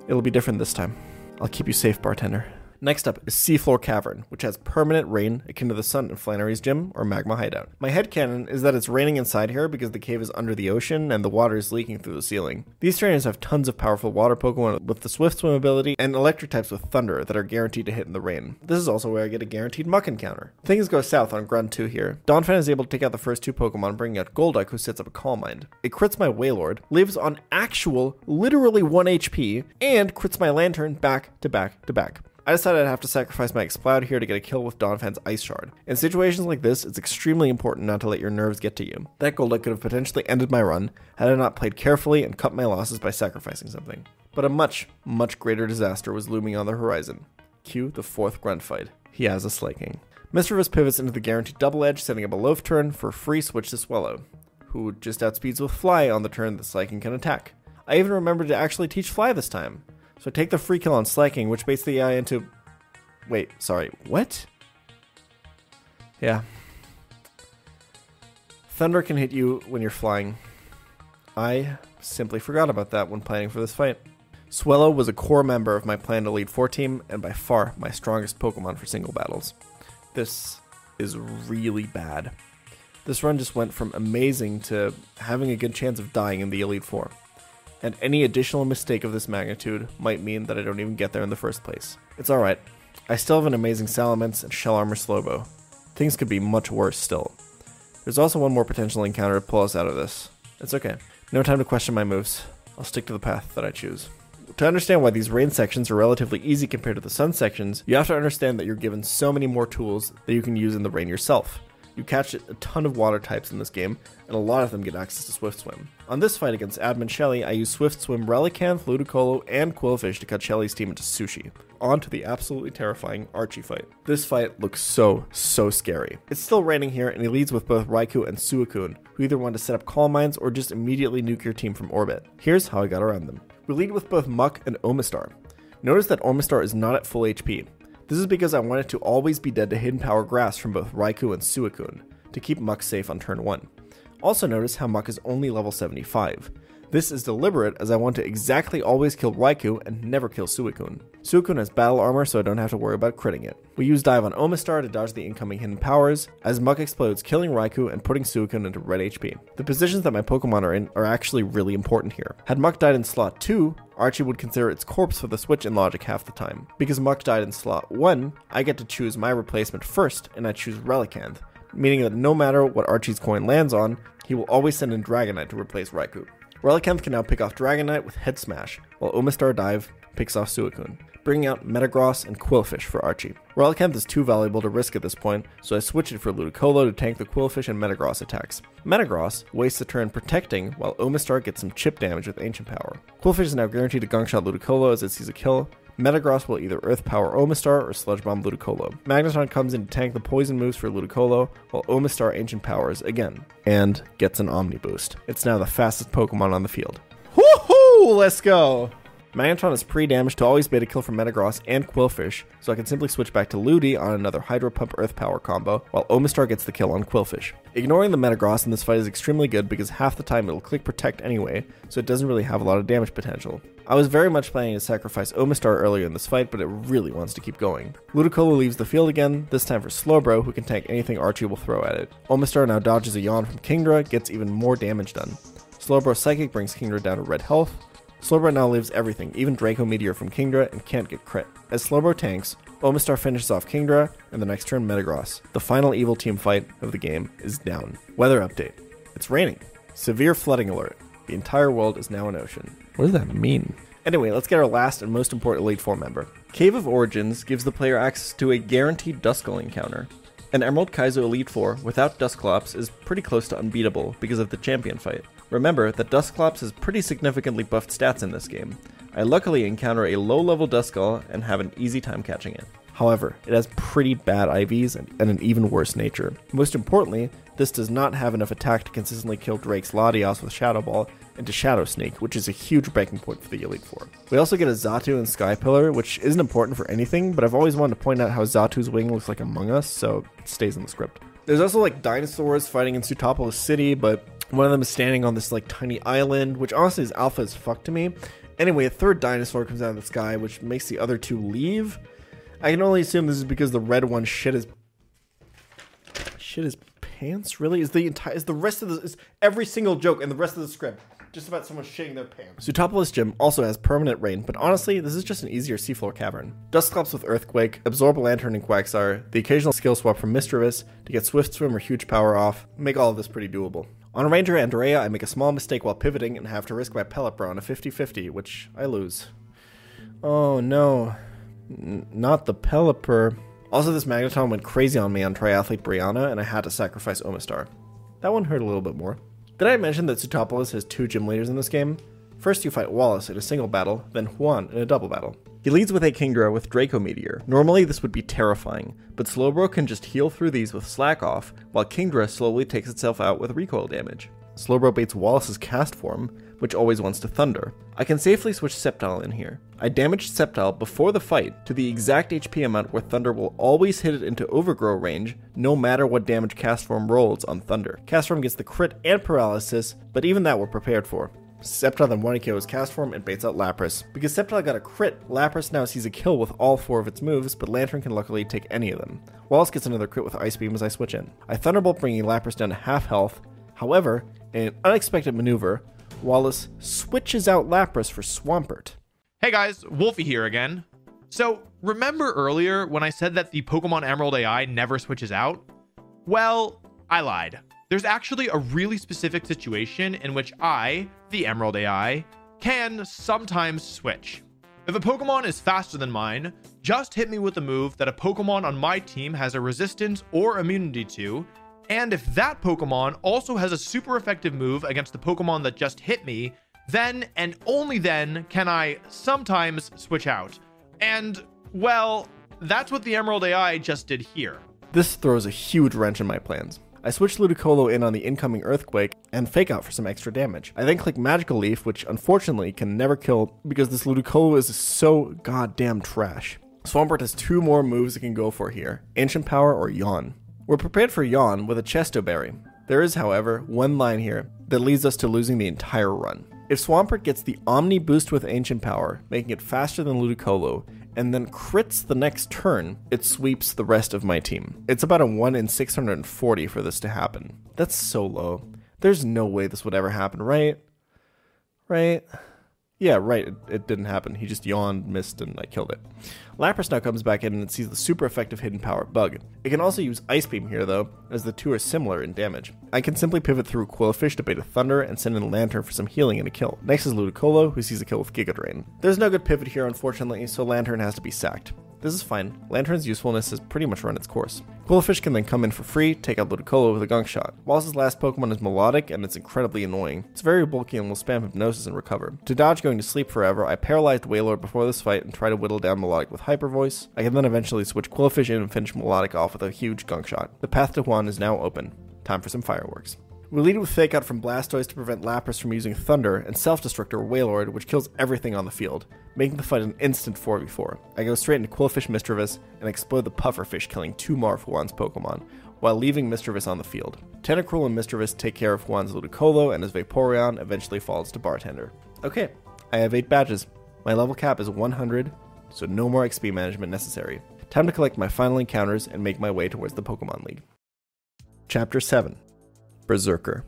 It'll be different this time. I'll keep you safe, bartender. Next up is Seafloor Cavern, which has permanent rain akin to the sun in Flannery's gym or magma hideout. My headcanon is that it's raining inside here because the cave is under the ocean and the water is leaking through the ceiling. These trainers have tons of powerful water Pokemon with the swift swim ability and electric types with thunder that are guaranteed to hit in the rain. This is also where I get a guaranteed Muk encounter. Things go south on Grunt 2 here. Donphan is able to take out the first two Pokemon, bringing out Golduck, who sets up a Calm Mind. It crits my Wailord, lives on actual, literally 1 HP, and crits my Lanturn back to back to back. I decided I'd have to sacrifice my Exploud here to get a kill with Donphan's Ice Shard. In situations like this, it's extremely important not to let your nerves get to you. That Golduck could have potentially ended my run had I not played carefully and cut my losses by sacrificing something. But a much, much greater disaster was looming on the horizon. Cue the fourth grunt fight. He has a Slaking. Misdreavus pivots into the guaranteed double edge, setting up a loaf turn for a free switch to Swellow, who just outspeeds with Fly on the turn that Slaking can attack. I even remembered to actually teach Fly this time. So take the free kill on Slaking, which baits the AI into. Wait, sorry, what? Yeah. Thunder can hit you when you're flying. I simply forgot about that when planning for this fight. Swellow was a core member of my planned Elite Four team, and by far my strongest Pokemon for single battles. This is really bad. This run just went from amazing to having a good chance of dying in the Elite Four and any additional mistake of this magnitude might mean that I don't even get there in the first place. It's alright. I still have an amazing Salamence and Shell Armor Slowbro. Things could be much worse still. There's also one more potential encounter to pull us out of this. It's okay. No time to question my moves. I'll stick to the path that I choose. To understand why these rain sections are relatively easy compared to the sun sections, you have to understand that you're given so many more tools that you can use in the rain yourself. You catch a ton of water types in this game, and a lot of them get access to Swift Swim. On this fight against Admin Shelly, I use Swift Swim, Relicanth, Ludicolo, and Qwilfish to cut Shelly's team into sushi. On to the absolutely terrifying Archie fight. This fight looks so, so scary. It's still raining here, and he leads with both Raikou and Suicune, who either want to set up Calm Minds or just immediately nuke your team from orbit. Here's how I got around them. We lead with both Muk and Omastar. Notice that Omastar is not at full HP. This is because I wanted to always be dead to Hidden Power Grass from both Raikou and Suicune, to keep Muk safe on turn 1. Also notice how Muk is only level 75. This is deliberate as I want to exactly always kill Raikou and never kill Suicune. Suicune has battle armor so I don't have to worry about critting it. We use Dive on Omastar to dodge the incoming hidden powers, as Muk explodes killing Raikou and putting Suicune into red HP. The positions that my Pokemon are in are actually really important here. Had Muk died in slot 2, Archie would consider its corpse for the switch in logic half the time. Because Muk died in slot 1, I get to choose my replacement first, and I choose Relicanth, meaning that no matter what Archie's coin lands on, he will always send in Dragonite to replace Raikou. Relicanth can now pick off Dragonite with Head Smash, while Omastar Dive picks off Suicune, bringing out Metagross and Qwilfish for Archie. Relicanth is too valuable to risk at this point, so I switch it for Ludicolo to tank the Qwilfish and Metagross attacks. Metagross wastes a turn protecting, while Omastar gets some chip damage with Ancient Power. Qwilfish is now guaranteed to Gunk Shot Ludicolo as it sees a kill, Metagross will either Earth Power Omastar or Sludge Bomb Ludicolo. Magneton comes in to tank the poison moves for Ludicolo, while Omastar Ancient Powers again, and gets an Omni Boost. It's now the fastest Pokemon on the field. Woohoo! Let's go! Magneton is pre-damaged to always bait a kill from Metagross and Qwilfish, so I can simply switch back to Ludi on another Hydro Pump Earth Power combo, while Omastar gets the kill on Qwilfish. Ignoring the Metagross in this fight is extremely good because half the time it'll click Protect anyway, so it doesn't really have a lot of damage potential. I was very much planning to sacrifice Omastar earlier in this fight, but it really wants to keep going. Ludicolo leaves the field again, this time for Slowbro, who can tank anything Archie will throw at it. Omastar now dodges a yawn from Kingdra, gets even more damage done. Slowbro Psychic brings Kingdra down to red health. Slowbro now lives everything, even Draco Meteor from Kingdra, and can't get crit. As Slowbro tanks, Omastar finishes off Kingdra, and the next turn Metagross. The final evil team fight of the game is down. Weather update. It's raining. Severe flooding alert. The entire world is now an ocean. What does that mean? Anyway, let's get our last and most important Elite Four member. Cave of Origins gives the player access to a guaranteed Duskull encounter. An Emerald Kaizo Elite Four without Dusclops is pretty close to unbeatable because of the champion fight. Remember that Dusclops has pretty significantly buffed stats in this game. I luckily encounter a low level Duskull and have an easy time catching it. However, it has pretty bad IVs and, an even worse nature. Most importantly, this does not have enough attack to consistently kill Drake's Latios with Shadow Ball and to Shadow Sneak, which is a huge breaking point for the Elite Four. We also get a Xatu and Sky Pillar, which isn't important for anything, but I've always wanted to point out how Xatu's wing looks like Among Us, so it stays in the script. There's also like dinosaurs fighting in Sootopolis City, but One of them is standing on this like tiny island, which honestly is alpha as fuck to me. Anyway, a third dinosaur comes out of the sky, which makes the other two leave. I can only assume this is because the red one shit his shit his pants. Really, is the entire is the rest of the is every single joke and the rest of the script just about someone shitting their pants. Sootopolis Gym also has permanent rain, but honestly, this is just an easier seafloor cavern. Dusclops with Earthquake, Absorb Lanturn and Quagsire, the occasional skill swap from Misdreavus to get Swift Swim or Huge Power off, make all of this pretty doable. On Ranger Andrea, I make a small mistake while pivoting and have to risk my Pelipper on a 50-50, which I lose. Oh no. N- not the Pelipper. Also, this Magneton went crazy on me on Triathlete Brianna, and I had to sacrifice Omastar. That one hurt a little bit more. Did I mention that Sootopolis has two gym leaders in this game? First, you fight Wallace in a single battle, then Juan in a double battle. He leads with a Kingdra with Draco Meteor. Normally, this would be terrifying, but Slowbro can just heal through these with Slack Off, while Kingdra slowly takes itself out with recoil damage. Slowbro baits Wallace's Castform, which always wants to Thunder. I can safely switch Sceptile in here. I damaged Sceptile before the fight to the exact HP amount where Thunder will always hit it into Overgrow range, no matter what damage Castform rolls on Thunder. Castform gets the crit and paralysis, but even that we're prepared for. Sceptile then 1 KOs Castform and baits out Lapras. Because Sceptile got a crit, Lapras now sees a kill with all four of its moves, but Lanturn can luckily take any of them. Wallace gets another crit with Ice Beam as I switch in. I Thunderbolt bringing Lapras down to half health. However, in an unexpected maneuver, Wallace switches out Lapras for Swampert. Hey guys, Wolfey here again. So, remember earlier when I said that the Pokemon Emerald AI never switches out? Well, I lied. There's actually a really specific situation in which I, the Emerald AI, can sometimes switch. If a Pokemon is faster than mine, just hit me with a move that a Pokemon on my team has a resistance or immunity to, and if that Pokemon also has a super effective move against the Pokemon that just hit me, then and only then can I sometimes switch out. And, well, that's what the Emerald AI just did here. This throws a huge wrench in my plans. I switch Ludicolo in on the incoming Earthquake and fake out for some extra damage. I then click Magical Leaf, which unfortunately can never kill because this Ludicolo is so goddamn trash. Swampert has two more moves it can go for here Ancient Power or Yawn. We're prepared for Yawn with a Chesto Berry. There is, however, one line here that leads us to losing the entire run. If Swampert gets the Omni boost with Ancient Power, making it faster than Ludicolo, and then crits the next turn, it sweeps the rest of my team. It's about a 1 in 640 for this to happen. That's so low. There's no way this would ever happen, right? Right? Yeah, right. It, it, didn't happen. He just yawned, missed, and I killed it. Lapras now comes back in and sees the super effective hidden power bug. It can also use Ice Beam here, though, as the two are similar in damage. I can simply pivot through Qwilfish to bait a Thunder and send in a Lanturn for some healing and a kill. Next is Ludicolo, who sees a kill with Giga Drain. There's no good pivot here, unfortunately, so Lanturn has to be sacked. This is fine. Lanturn's usefulness has pretty much run its course. Qwilfish can then come in for free, take out Ludicolo with a Gunk Shot. Wallace's last Pokemon is Milotic, and it's incredibly annoying. It's very bulky and will spam Hypnosis and recover. To dodge going to sleep forever, I paralyzed Wailord before this fight and try to whittle down Milotic with Hyper Voice. I can then eventually switch Qwilfish in and finish Milotic off with a huge Gunk Shot. The path to Juan is now open. Time for some fireworks. We lead with Fake Out from Blastoise to prevent Lapras from using Thunder, and Self Destructor Wailord, which kills everything on the field, making the fight an instant 4v4. I go straight into Qwilfish Misdreavus and explode the Pufferfish, killing two Juan's Pokemon, while leaving Misdreavus on the field. Tentacruel and Misdreavus take care of Juan's Ludicolo, and his Vaporeon eventually falls to Bartender. Okay, I have 8 badges. My level cap is 100, so no more XP management necessary. Time to collect my final encounters and make my way towards the Pokemon League. Chapter 7 Berserker.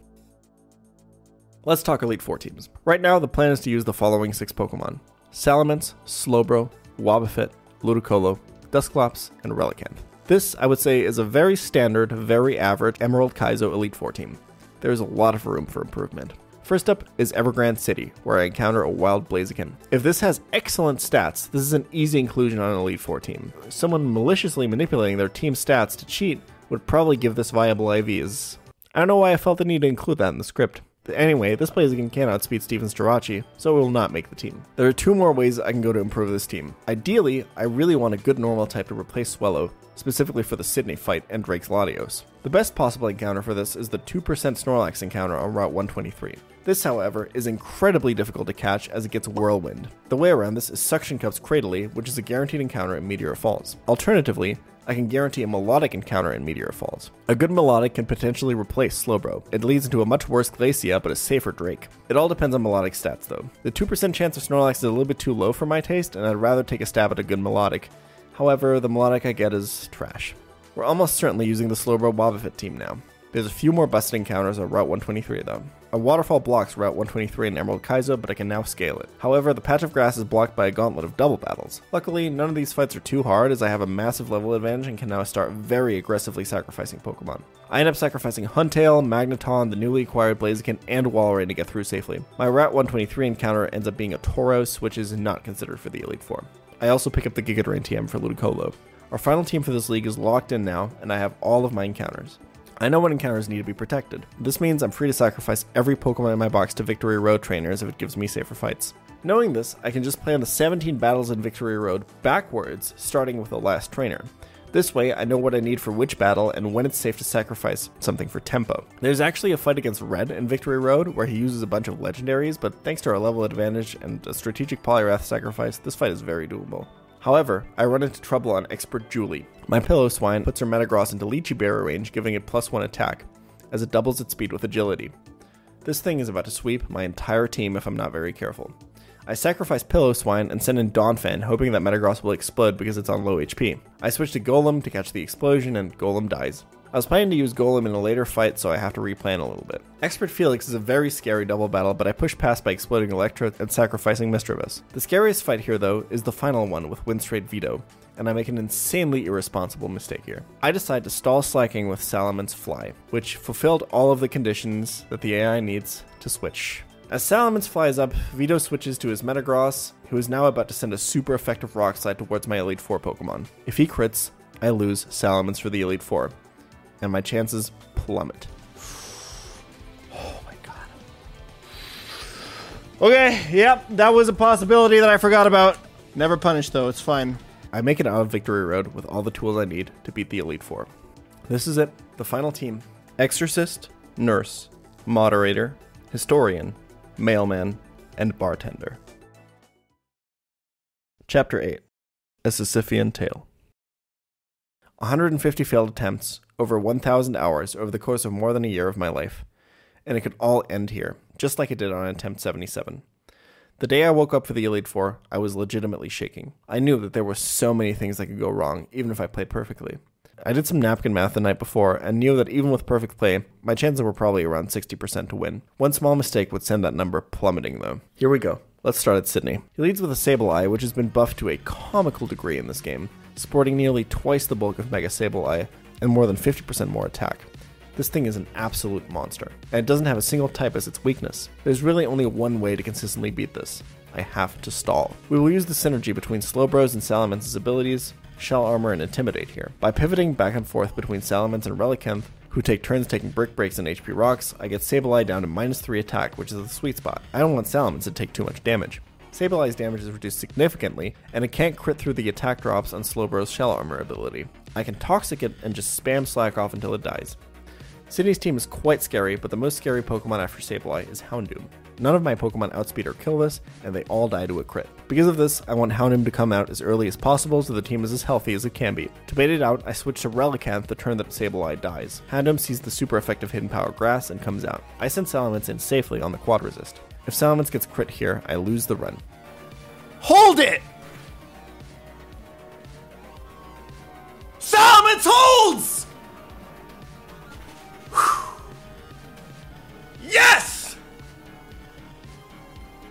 Let's talk Elite Four teams. Right now, the plan is to use the following six Pokemon Salamence, Slowbro, Wobbuffet, Ludicolo, Dusclops, and Relicanth. This, I would say, is a very standard, very average Emerald Kaizo Elite Four team. There's a lot of room for improvement. First up is Ever Grande City, where I encounter a wild Blaziken. If this has excellent stats, this is an easy inclusion on an Elite Four team. Someone maliciously manipulating their team stats to cheat would probably give this viable IVs. I don't know why I felt the need to include that in the script. Anyway, this Blaziken can outspeed Steven Jirachi, so it will not make the team. There are two more ways I can go to improve this team. Ideally, I really want a good normal type to replace Swellow, specifically for the Sidney fight and Drake's Latios. The best possible encounter for this is the 2% Snorlax encounter on Route 123. This, however, is incredibly difficult to catch as it gets Whirlwind. The way around this is Suction Cups Cradily, which is a guaranteed encounter in Meteor Falls. Alternatively, I can guarantee a Milotic encounter in Meteor Falls. A good Milotic can potentially replace Slowbro. It leads into a much worse Glacia, but a safer Drake. It all depends on Milotic stats, though. The 2% chance of Snorlax is a little bit too low for my taste, and I'd rather take a stab at a good Milotic. However, the Milotic I get is trash. We're almost certainly using the Slowbro Wobbuffet team now. There's a few more busted encounters on Route 123 though. A waterfall blocks Route 123 in Emerald Kaizo, but I can now scale it. However, the patch of grass is blocked by a gauntlet of double battles. Luckily, none of these fights are too hard as I have a massive level advantage and can now start very aggressively sacrificing Pokemon. I end up sacrificing Huntail, Magneton, the newly acquired Blaziken, and Walrein to get through safely. My Route 123 encounter ends up being a Tauros, which is not considered for the Elite Four. I also pick up the Giga Drain TM for Ludicolo. Our final team for this league is locked in now, and I have all of my encounters. I know what encounters need to be protected. This means I'm free to sacrifice every Pokemon in my box to Victory Road trainers if it gives me safer fights. Knowing this, I can just play on the 17 battles in Victory Road backwards, starting with the last trainer. This way, I know what I need for which battle and when it's safe to sacrifice something for tempo. There's actually a fight against Red in Victory Road where he uses a bunch of legendaries, but thanks to our level advantage and a strategic Poliwrath sacrifice, this fight is very doable. However, I run into trouble on Expert Julie. My Piloswine puts her Metagross into Liechi Berry range, giving it plus one attack, as it doubles its speed with agility. This thing is about to sweep my entire team if I'm not very careful. I sacrifice Piloswine and send in Donphan, hoping that Metagross will explode because it's on low HP. I switch to Golem to catch the explosion, and Golem dies. I was planning to use Golem in a later fight, so I have to replan a little bit. Expert Felix is a very scary double battle, but I push past by exploding Electro and sacrificing Misdreavus. The scariest fight here, though, is the final one with Winstrate Vito, and I make an insanely irresponsible mistake here. I decide to stall Slaking with Salamence's Fly, which fulfilled all of the conditions that the AI needs to switch. As Salamence flies up, Vito switches to his Metagross, who is now about to send a super effective Rock Slide towards my Elite Four Pokemon. If he crits, I lose Salamence for the Elite Four, and my chances plummet. Oh my god. Okay, yep, that was a possibility that I forgot about. Never punished though, it's fine. I make it out of Victory Road with all the tools I need to beat the Elite Four. This is it, the final team Exorcist, Nurse, Moderator, Historian, Mailman, and Bartender. Chapter 8 A Sisyphean Tale 150 failed attempts, over 1,000 hours over the course of more than a year of my life. And it could all end here, just like it did on attempt 77. The day I woke up for the Elite Four, I was legitimately shaking. I knew that there were so many things that could go wrong, even if I played perfectly. I did some napkin math the night before and knew that even with perfect play, my chances were probably around 60% to win. One small mistake would send that number plummeting, though. Here we go. Let's start at Sidney. He leads with a Sableye, which has been buffed to a comical degree in this game, sporting nearly twice the bulk of Mega Sableye and more than 50% more attack. This thing is an absolute monster, and it doesn't have a single type as its weakness. There's really only one way to consistently beat this. I have to stall. We will use the synergy between Slowbros and Salamence's abilities, Shell Armor, and Intimidate here. By pivoting back and forth between Salamence and Relicanth, who take turns taking Brick Breaks and HP Rocks, I get Sableye down to minus 3 attack, which is the sweet spot. I don't want Salamence to take too much damage. Sableye's damage is reduced significantly, and it can't crit through the attack drops on Slowbro's Shell Armor ability. I can Toxic it and just spam Slack off until it dies. Sidney's team is quite scary, but the most scary Pokemon after Sableye is Houndoom. None of my Pokemon outspeed or kill this, and they all die to a crit. Because of this, I want Houndoom to come out as early as possible so the team is as healthy as it can be. To bait it out, I switch to Relicanth the turn that Sableye dies. Houndoom sees the super effective Hidden Power Grass and comes out. I send Salamence in safely on the Quad Resist. If Salamence gets crit here, I lose the run. Hold it! Salamence holds! Yes!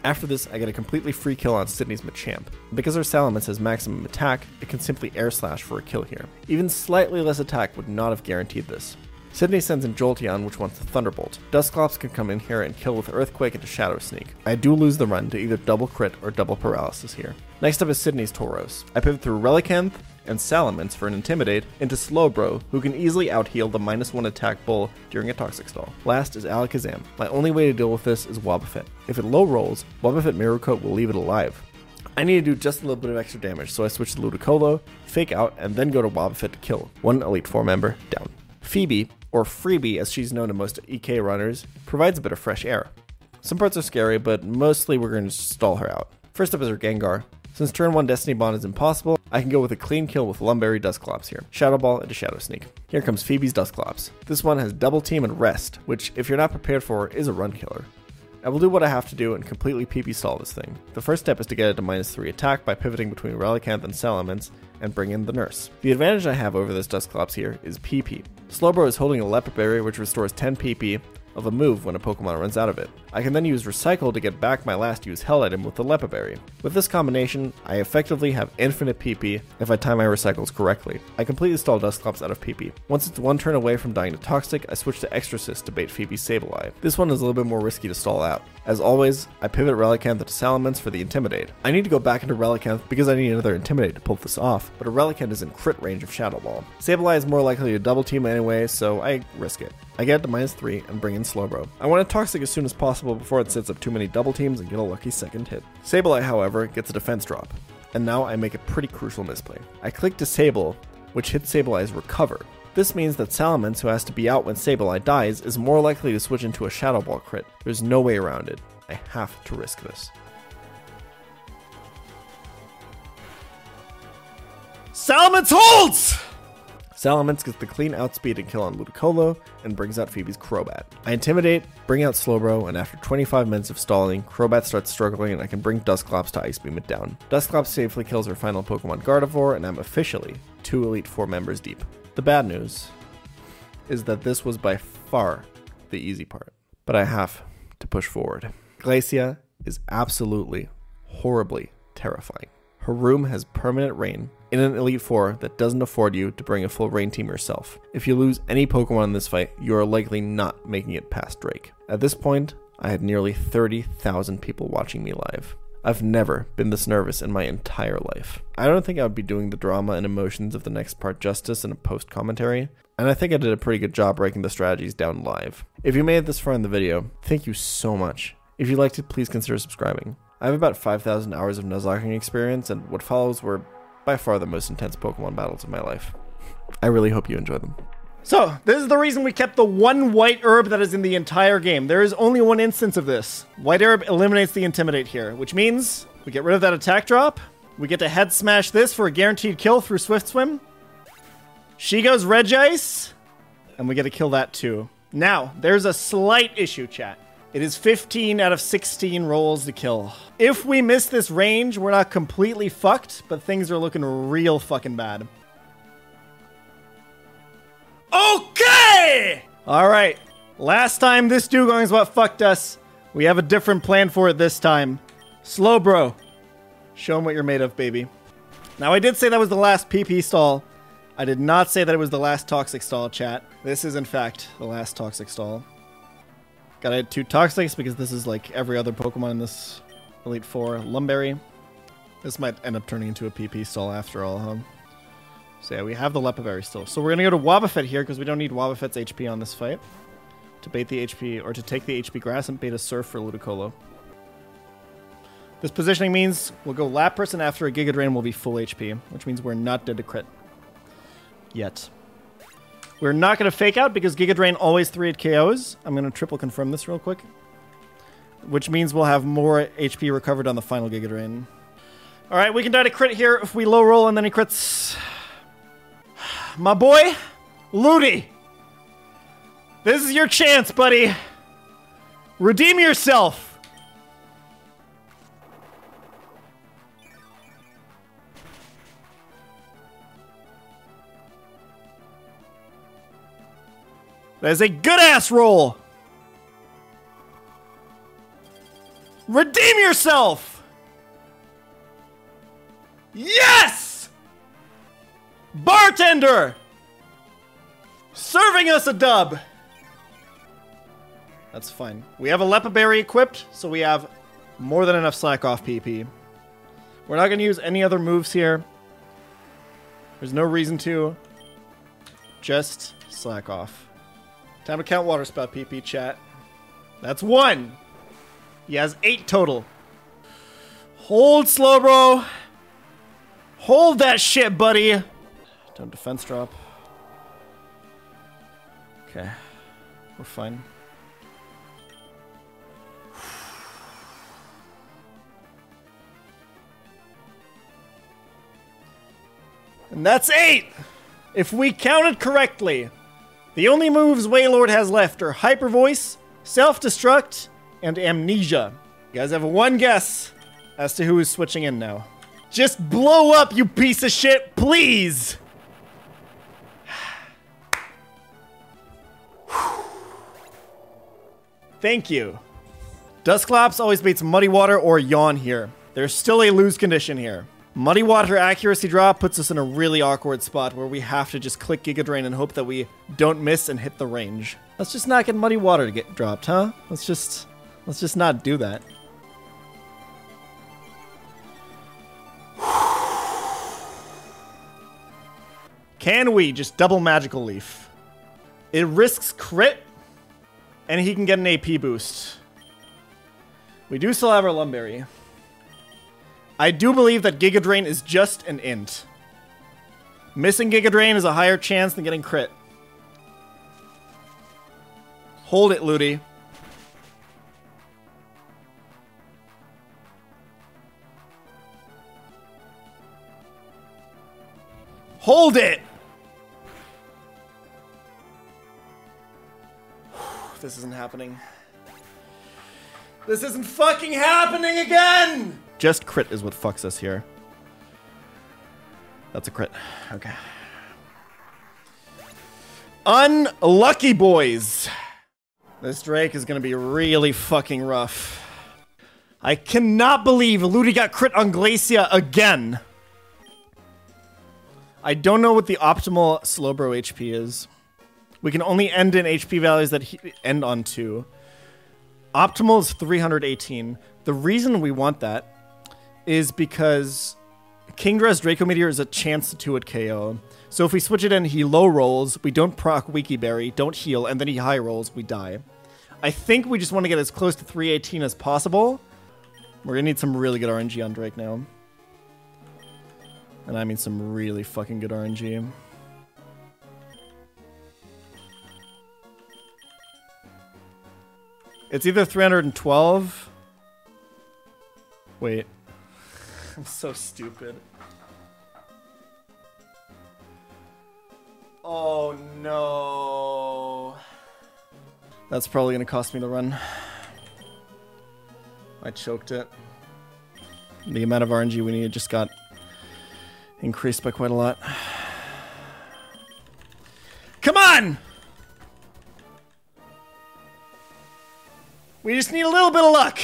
After this, I get a completely free kill on Sidney's Machamp. Because her Salamence has maximum attack, it can simply air slash for a kill here. Even slightly less attack would not have guaranteed this. Sidney sends in Jolteon, which wants the Thunderbolt. Dusclops can come in here and kill with Earthquake into Shadow Sneak. I do lose the run to either double crit or double paralysis here. Next up is Sidney's Tauros. I pivot through Relicanth and Salamence for an Intimidate into Slowbro, who can easily outheal the minus one attack bull during a Toxic Stall. Last is Alakazam. My only way to deal with this is Wobbuffet. If it low rolls, Wobbuffet Mirror Coat will leave it alive. I need to do just a little bit of extra damage, so I switch to Ludicolo, fake out, and then go to Wobbuffet to kill. One Elite Four member down. Phoebe, or Freebie as she's known to most EK runners, provides a bit of fresh air. Some parts are scary, but mostly we're going to stall her out. First up is her Gengar. Since turn 1 Destiny Bond is impossible, I can go with a clean kill with Lum Berry Dusclops here. Shadow Ball into Shadow Sneak. Here comes Phoebe's Dusclops. This one has double team and rest, which, if you're not prepared for, is a run killer. I will do what I have to do and completely PP stall this thing. The first step is to get it to minus 3 attack by pivoting between Relicanth and Salamence and bring in the Nurse. The advantage I have over this Dusclops here is PP. Slowbro is holding a Lepa Berry which restores 10 PP of a move when a Pokemon runs out of it. I can then use Recycle to get back my last used Hell item with the Lepa Berry. With this combination, I effectively have infinite PP if I time my recycles correctly. I completely stall Dusclops out of PP. Once it's one turn away from dying to Toxic, I switch to Exorcist to bait Phoebe's Sableye. This one is a little bit more risky to stall out. As always, I pivot Relicanth to Salamence for the Intimidate. I need to go back into Relicanth because I need another Intimidate to pull this off, but a Relicanth is in crit range of Shadow Ball. Sableye is more likely to double team anyway, so I risk it. I get it to minus 3 and bring in Slowbro. I want to Toxic as soon as possible before it sets up too many double teams and get a lucky second hit. Sableye, however, gets a defense drop, and now I make a pretty crucial misplay. I click Disable, which hits Sableye's Recover. This means that Salamence, who has to be out when Sableye dies, is more likely to switch into a Shadow Ball crit. There's no way around it. I have to risk this. Salamence holds! Salamence gets the clean outspeed and kill on Ludicolo and brings out Phoebe's Crobat. I intimidate, bring out Slowbro, and after 25 minutes of stalling, Crobat starts struggling and I can bring Dusclops to Ice Beam it down. Dusclops safely kills her final Pokemon Gardevoir, and I'm officially two Elite Four members deep. The bad news is that this was by far the easy part, but I have to push forward. Glacia is absolutely, horribly terrifying. Her room has permanent rain in an Elite Four that doesn't afford you to bring a full rain team yourself. If you lose any Pokemon in this fight, you are likely not making it past Drake. At this point, I had nearly 30,000 people watching me live. I've never been this nervous in my entire life. I don't think I would be doing the drama and emotions of the next part justice in a post commentary, and I think I did a pretty good job breaking the strategies down live. If you made it this far in the video, thank you so much. If you liked it, please consider subscribing. I have about 5,000 hours of Nuzlocking experience, and what follows were by far the most intense Pokemon battles of my life. I really hope you enjoy them. So, this is the reason we kept the one white herb that is in the entire game. There is only one instance of this. White herb eliminates the Intimidate here, which means we get rid of that attack drop. We get to head smash this for a guaranteed kill through Swift Swim. She goes Regice, and we get to kill that too. Now, there's a slight issue, chat. It is 15 out of 16 rolls to kill. If we miss this range, we're not completely fucked, but things are looking real fucking bad. Okay! Alright. Last time this Dewgong is what fucked us. We have a different plan for it this time. Slowbro. Show him what you're made of, baby. Now, I did say that was the last PP stall. I did not say that it was the last toxic stall, chat. This is, in fact, the last toxic stall. Gotta add two Toxics because this is like every other Pokemon in this Elite Four. Lum Berry. This might end up turning into a PP stall after all, huh? So yeah, we have the Lepa Berry still. So we're gonna go to Wobbuffet here because we don't need Wobbuffet's HP on this fight. To bait the HP, or to take the HP Grass and bait a Surf for Ludicolo. This positioning means we'll go Lapras and after a Giga Drain we'll be full HP, which means we're not dead to crit. Yet. We're not going to fake out because Giga Drain always 3 at KOs. I'm going to triple confirm this real quick. Which means we'll have more HP recovered on the final Giga Drain. Alright, we can die to crit here if we low roll and then he crits. My boy, Ludi. This is your chance, buddy. Redeem yourself. That is a good ass roll. Redeem yourself. Yes! Bartender! Serving us a dub. That's fine. We have a Lepa Berry equipped, so we have more than enough slack off PP. We're not going to use any other moves here. There's no reason to. Just slack off. Time to count water spout PP chat. That's one. He has eight total. Hold slow, bro. Hold that shit, buddy. Don't defense drop. Okay. We're fine. And that's eight! If we counted correctly, the only moves Wailord has left are Hyper Voice, Self Destruct, and Amnesia. You guys have one guess as to who is switching in now. Just blow up, you piece of shit, please! Thank you. Dusclops always beats Muddy Water or Yawn here. There's still a lose condition here. Muddy Water accuracy drop puts us in a really awkward spot where we have to just click Giga Drain and hope that we don't miss and hit the range. Let's just not get Muddy Water to get dropped, huh? Let's just let's just not do that. Can we just double Magical Leaf? It risks crit, and he can get an AP boost. We do still have our Lum Berry. I do believe that Giga Drain is just an int. Missing Giga Drain is a higher chance than getting crit. Hold it, Ludi. Hold it! this isn't happening. This isn't fucking happening again! Just crit is what fucks us here. That's a crit. Okay. Unlucky boys! This Drake is gonna be really fucking rough. I cannot believe Ludi got crit on Glacia again. I don't know what the optimal Slowbro HP is. We can only end in HP values that end on 2. Optimal is 318. The reason we want that is because Kingdra's Draco Meteor is a chance to 2 at KO. So if we switch it in, he low rolls, we don't proc Wiki Berry, don't heal, and then he high rolls, we die. I think we just want to get as close to 318 as possible. We're gonna need some really good RNG on Drake now. And I mean some really fucking good RNG. It's either 312. Wait. I'm so stupid. Oh no. That's probably gonna cost me the run. I choked it. The amount of RNG we need just got increased by quite a lot. Come on! We just need a little bit of luck.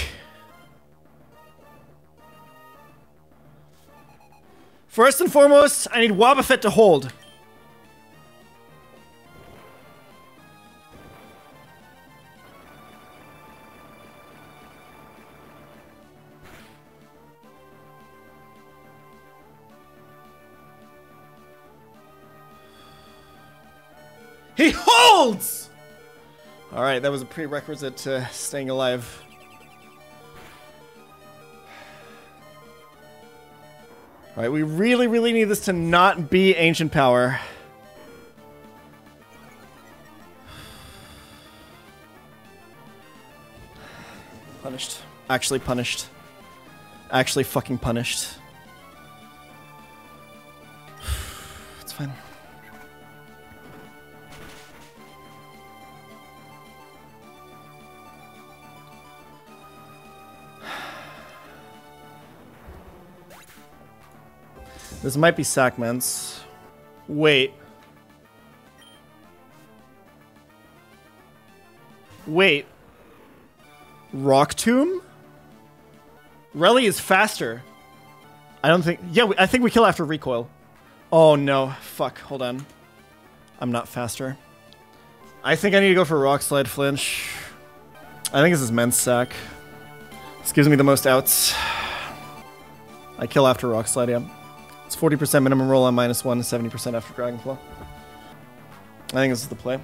First and foremost, I need Wobbuffet to hold. He holds! Alright, that was a prerequisite to staying alive. Alright, we really, really need this to not be Ancient Power. Punished. Actually punished. Actually fucking punished. It's fine. This might be Sackments. Wait. Wait. Rock Tomb? Relly is faster. I don't think... Yeah, we- I think we kill after recoil. Oh no. Fuck. Hold on. I'm not faster. I think I need to go for Rock Slide Flinch. I think this is Men's Sack. This gives me the most outs. I kill after Rock Slide, yeah. It's 40% minimum roll on minus 1 and 70% after Dragonflow. I think this is the play.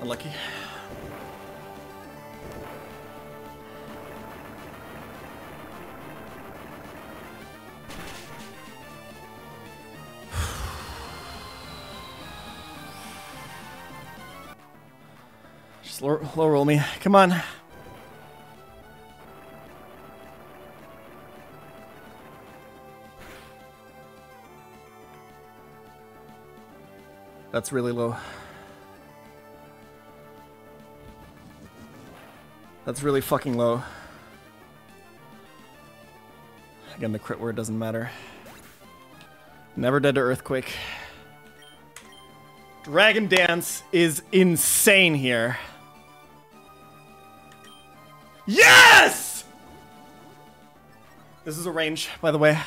Unlucky. Low, roll me. Come on. That's really low. That's really fucking low. Again, the crit word doesn't matter. Never dead to earthquake. Dragon Dance is insane here. Yes! This is a range, by the way.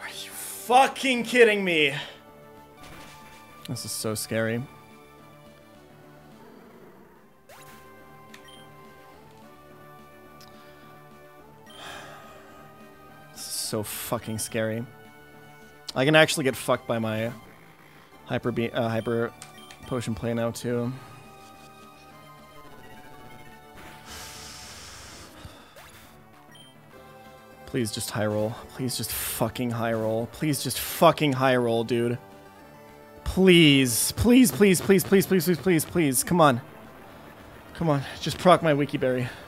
Are you fucking kidding me? This is so scary. So fucking scary. I can actually get fucked by my hyper be uh, hyper potion play now too. Please just high roll. Please just fucking high roll. Please just fucking high roll, dude. Please, please, please, please, please, please, please, please, please. Come on. Come on. Just proc my Wiki Berry. Yes!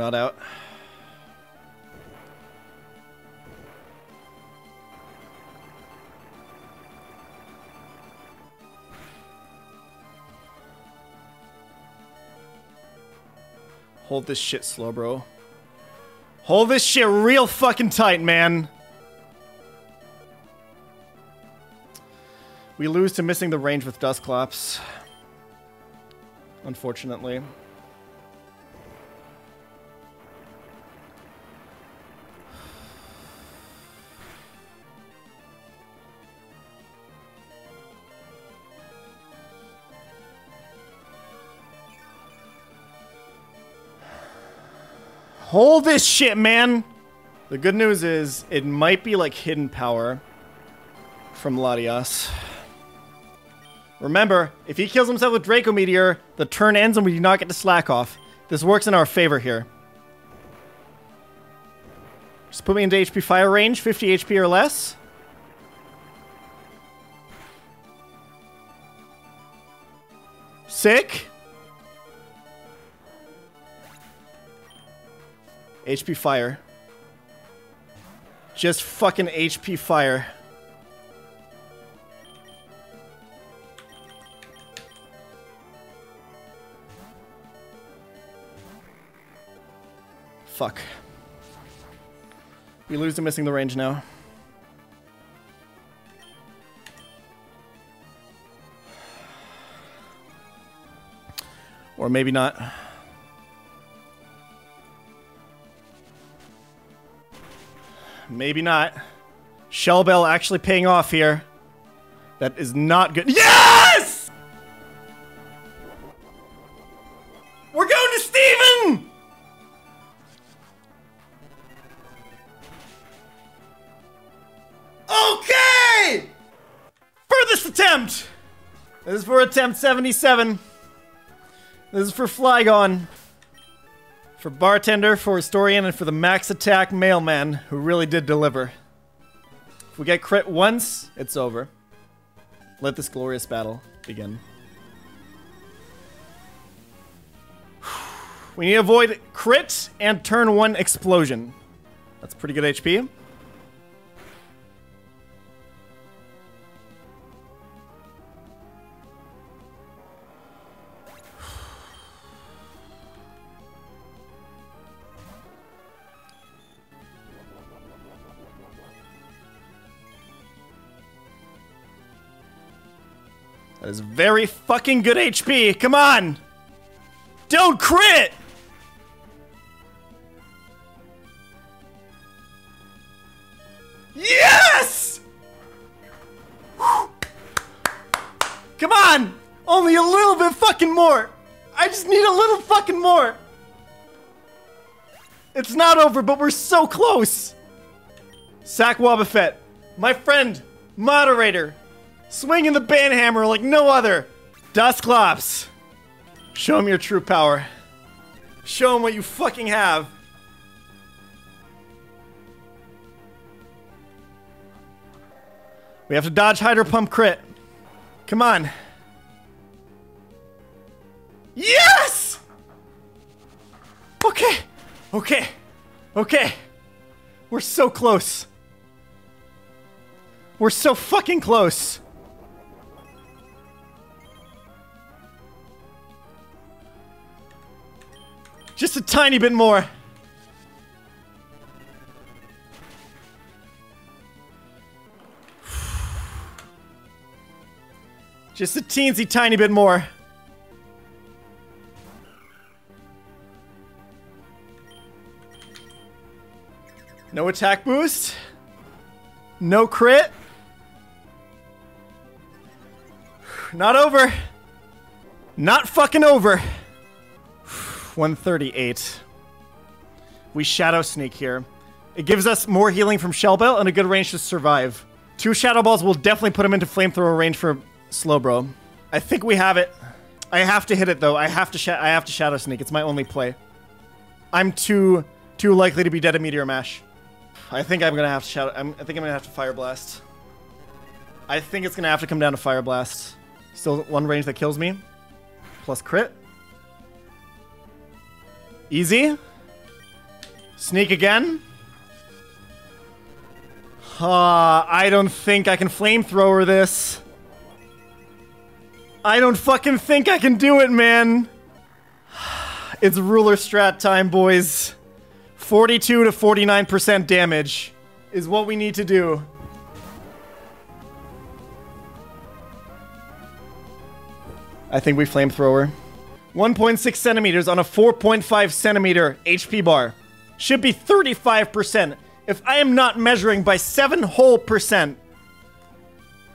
Not out. Hold this shit slow, bro. Hold this shit real fucking tight, man. We lose to missing the range with Dusclops. Unfortunately. Hold this shit, man! The good news is, it might be like hidden power from Latias. Remember, if he kills himself with Draco Meteor, the turn ends and we do not get to slack off. This works in our favor here. Just put me into HP fire range, 50 HP or less. Sick. HP fire. Just fucking HP fire. Fuck. We lose to missing the range now. Or maybe not. Maybe not. Shell Bell actually paying off here. That is not good. Yes! We're going to Steven! Okay! Furthest attempt! This is for attempt 77. This is for Flygon. For Bartender, for Historian, and for the Max Attack Mailman, who really did deliver. If we get crit once, it's over. Let this glorious battle begin. We need to avoid crit and turn one explosion. That's pretty good HP. That is very fucking good HP. Come on. Don't crit. Yes! Come on. Only a little bit fucking more. I just need a little fucking more. It's not over, but we're so close. Sack Wobbuffet, my friend, moderator, swinging the banhammer like no other. Dusclops, show him your true power. Show him what you fucking have. We have to dodge Hydro Pump crit. Come on. Yes! Okay. Okay. Okay. We're so close. We're so fucking close. Just a tiny bit more. Just a teensy tiny bit more. No attack boost. No crit. Not over. Not fucking over. 138. We shadow sneak here. It gives us more healing from Shell Bell and a good range to survive. Two shadow balls will definitely put him into flamethrower range for Slowbro. I think we have it. I have to hit it though. I have to I have to shadow sneak. It's my only play. I'm too too likely to be dead at meteor mash. I think I'm gonna have to shadow. I'm, I think I'm gonna have to fire blast. I think it's gonna have to come down to fire blast. Still one range that kills me. Plus crit. Easy. Sneak again. Uh, I don't think I can flamethrower this. I don't fucking think I can do it, man. It's ruler strat time, boys. 42 to 49% damage is what we need to do. I think we flamethrower. 1.6 centimeters on a 4.5 centimeter HP bar. Should be 35%. If I am not measuring by 7 whole percent,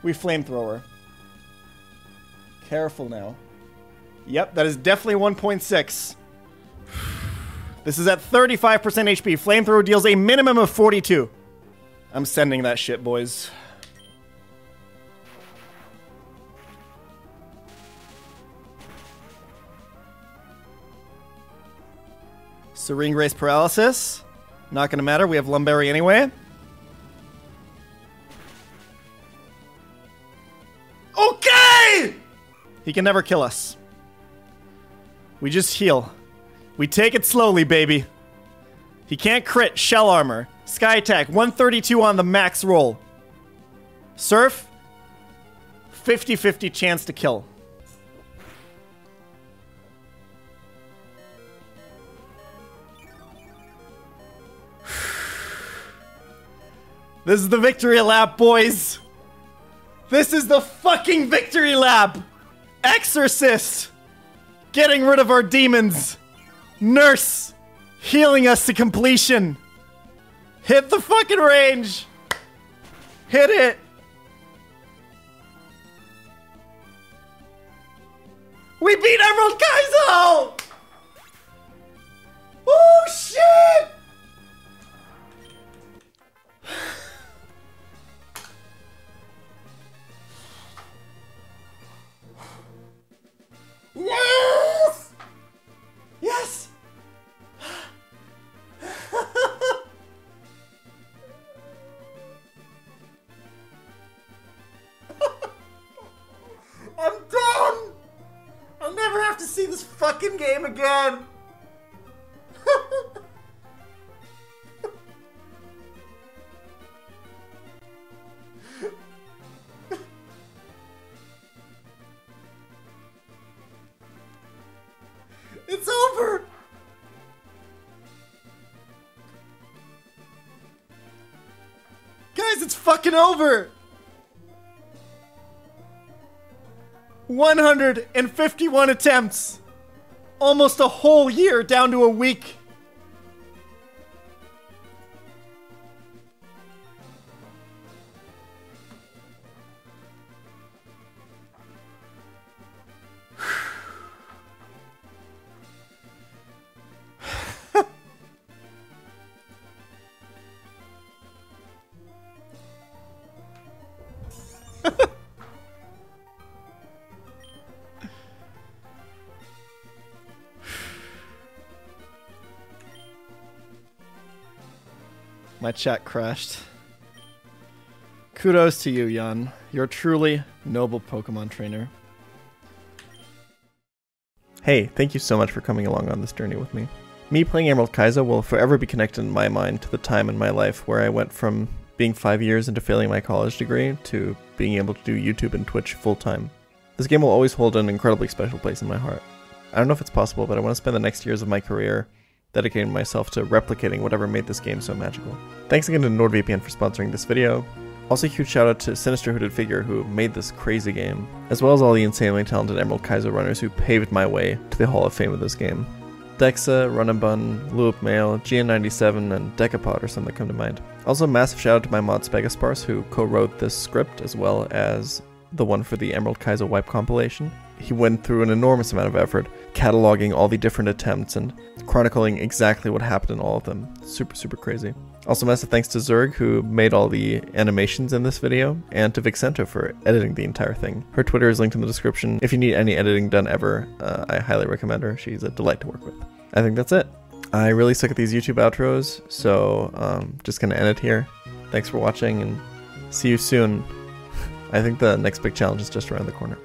we flamethrower. Careful now. Yep, that is definitely 1.6. This is at 35% HP. Flamethrower deals a minimum of 42. I'm sending that shit, boys. Serene Grace Paralysis. Not gonna matter, we have Lum Berry anyway. Okay! He can never kill us. We just heal. We take it slowly, baby. He can't crit shell armor. Sky attack, 132 on the max roll. Surf, 50 50 chance to kill. This is the victory lap, boys. This is the fucking victory lap. Exorcist. Getting rid of our demons. Nurse. Healing us to completion. Hit the fucking range. Hit it. We beat Emerald Kaizo! Oh shit! Yes! Yes! I'm done! I'll never have to see this fucking game again! fucking over! 151 attempts! Almost a whole year down to a week! Chat crashed. Kudos to you, Jan. You're truly noble Pokemon trainer. Hey, thank you so much for coming along on this journey with me. Me playing Emerald Kaizo will forever be connected in my mind to the time in my life where I went from being five years into failing my college degree to being able to do YouTube and Twitch full time. This game will always hold an incredibly special place in my heart. I don't know if it's possible, but I want to spend the next years of my career dedicating myself to replicating whatever made this game so magical. Thanks again to NordVPN for sponsoring this video. Also, huge shout out to Sinister Hooded Figure who made this crazy game, as well as all the insanely talented Emerald Kaizo runners who paved my way to the Hall of Fame of this game. Dexa, Runabun, Luip Mail, GN97, and Decapod are some that come to mind. Also, massive shout out to my mod Spegaspars who co-wrote this script as well as the one for the Emerald Kaizo wipe compilation. He went through an enormous amount of effort, cataloging all the different attempts and chronicling exactly what happened in all of them. Super, super crazy. Also, massive thanks to Zerg, who made all the animations in this video, and to Vixento for editing the entire thing. Her Twitter is linked in the description. If you need any editing done ever, uh, I highly recommend her. She's a delight to work with. I think that's it. I really suck at these YouTube outros, so um, just gonna end it here. Thanks for watching, and see you soon. I think the next big challenge is just around the corner.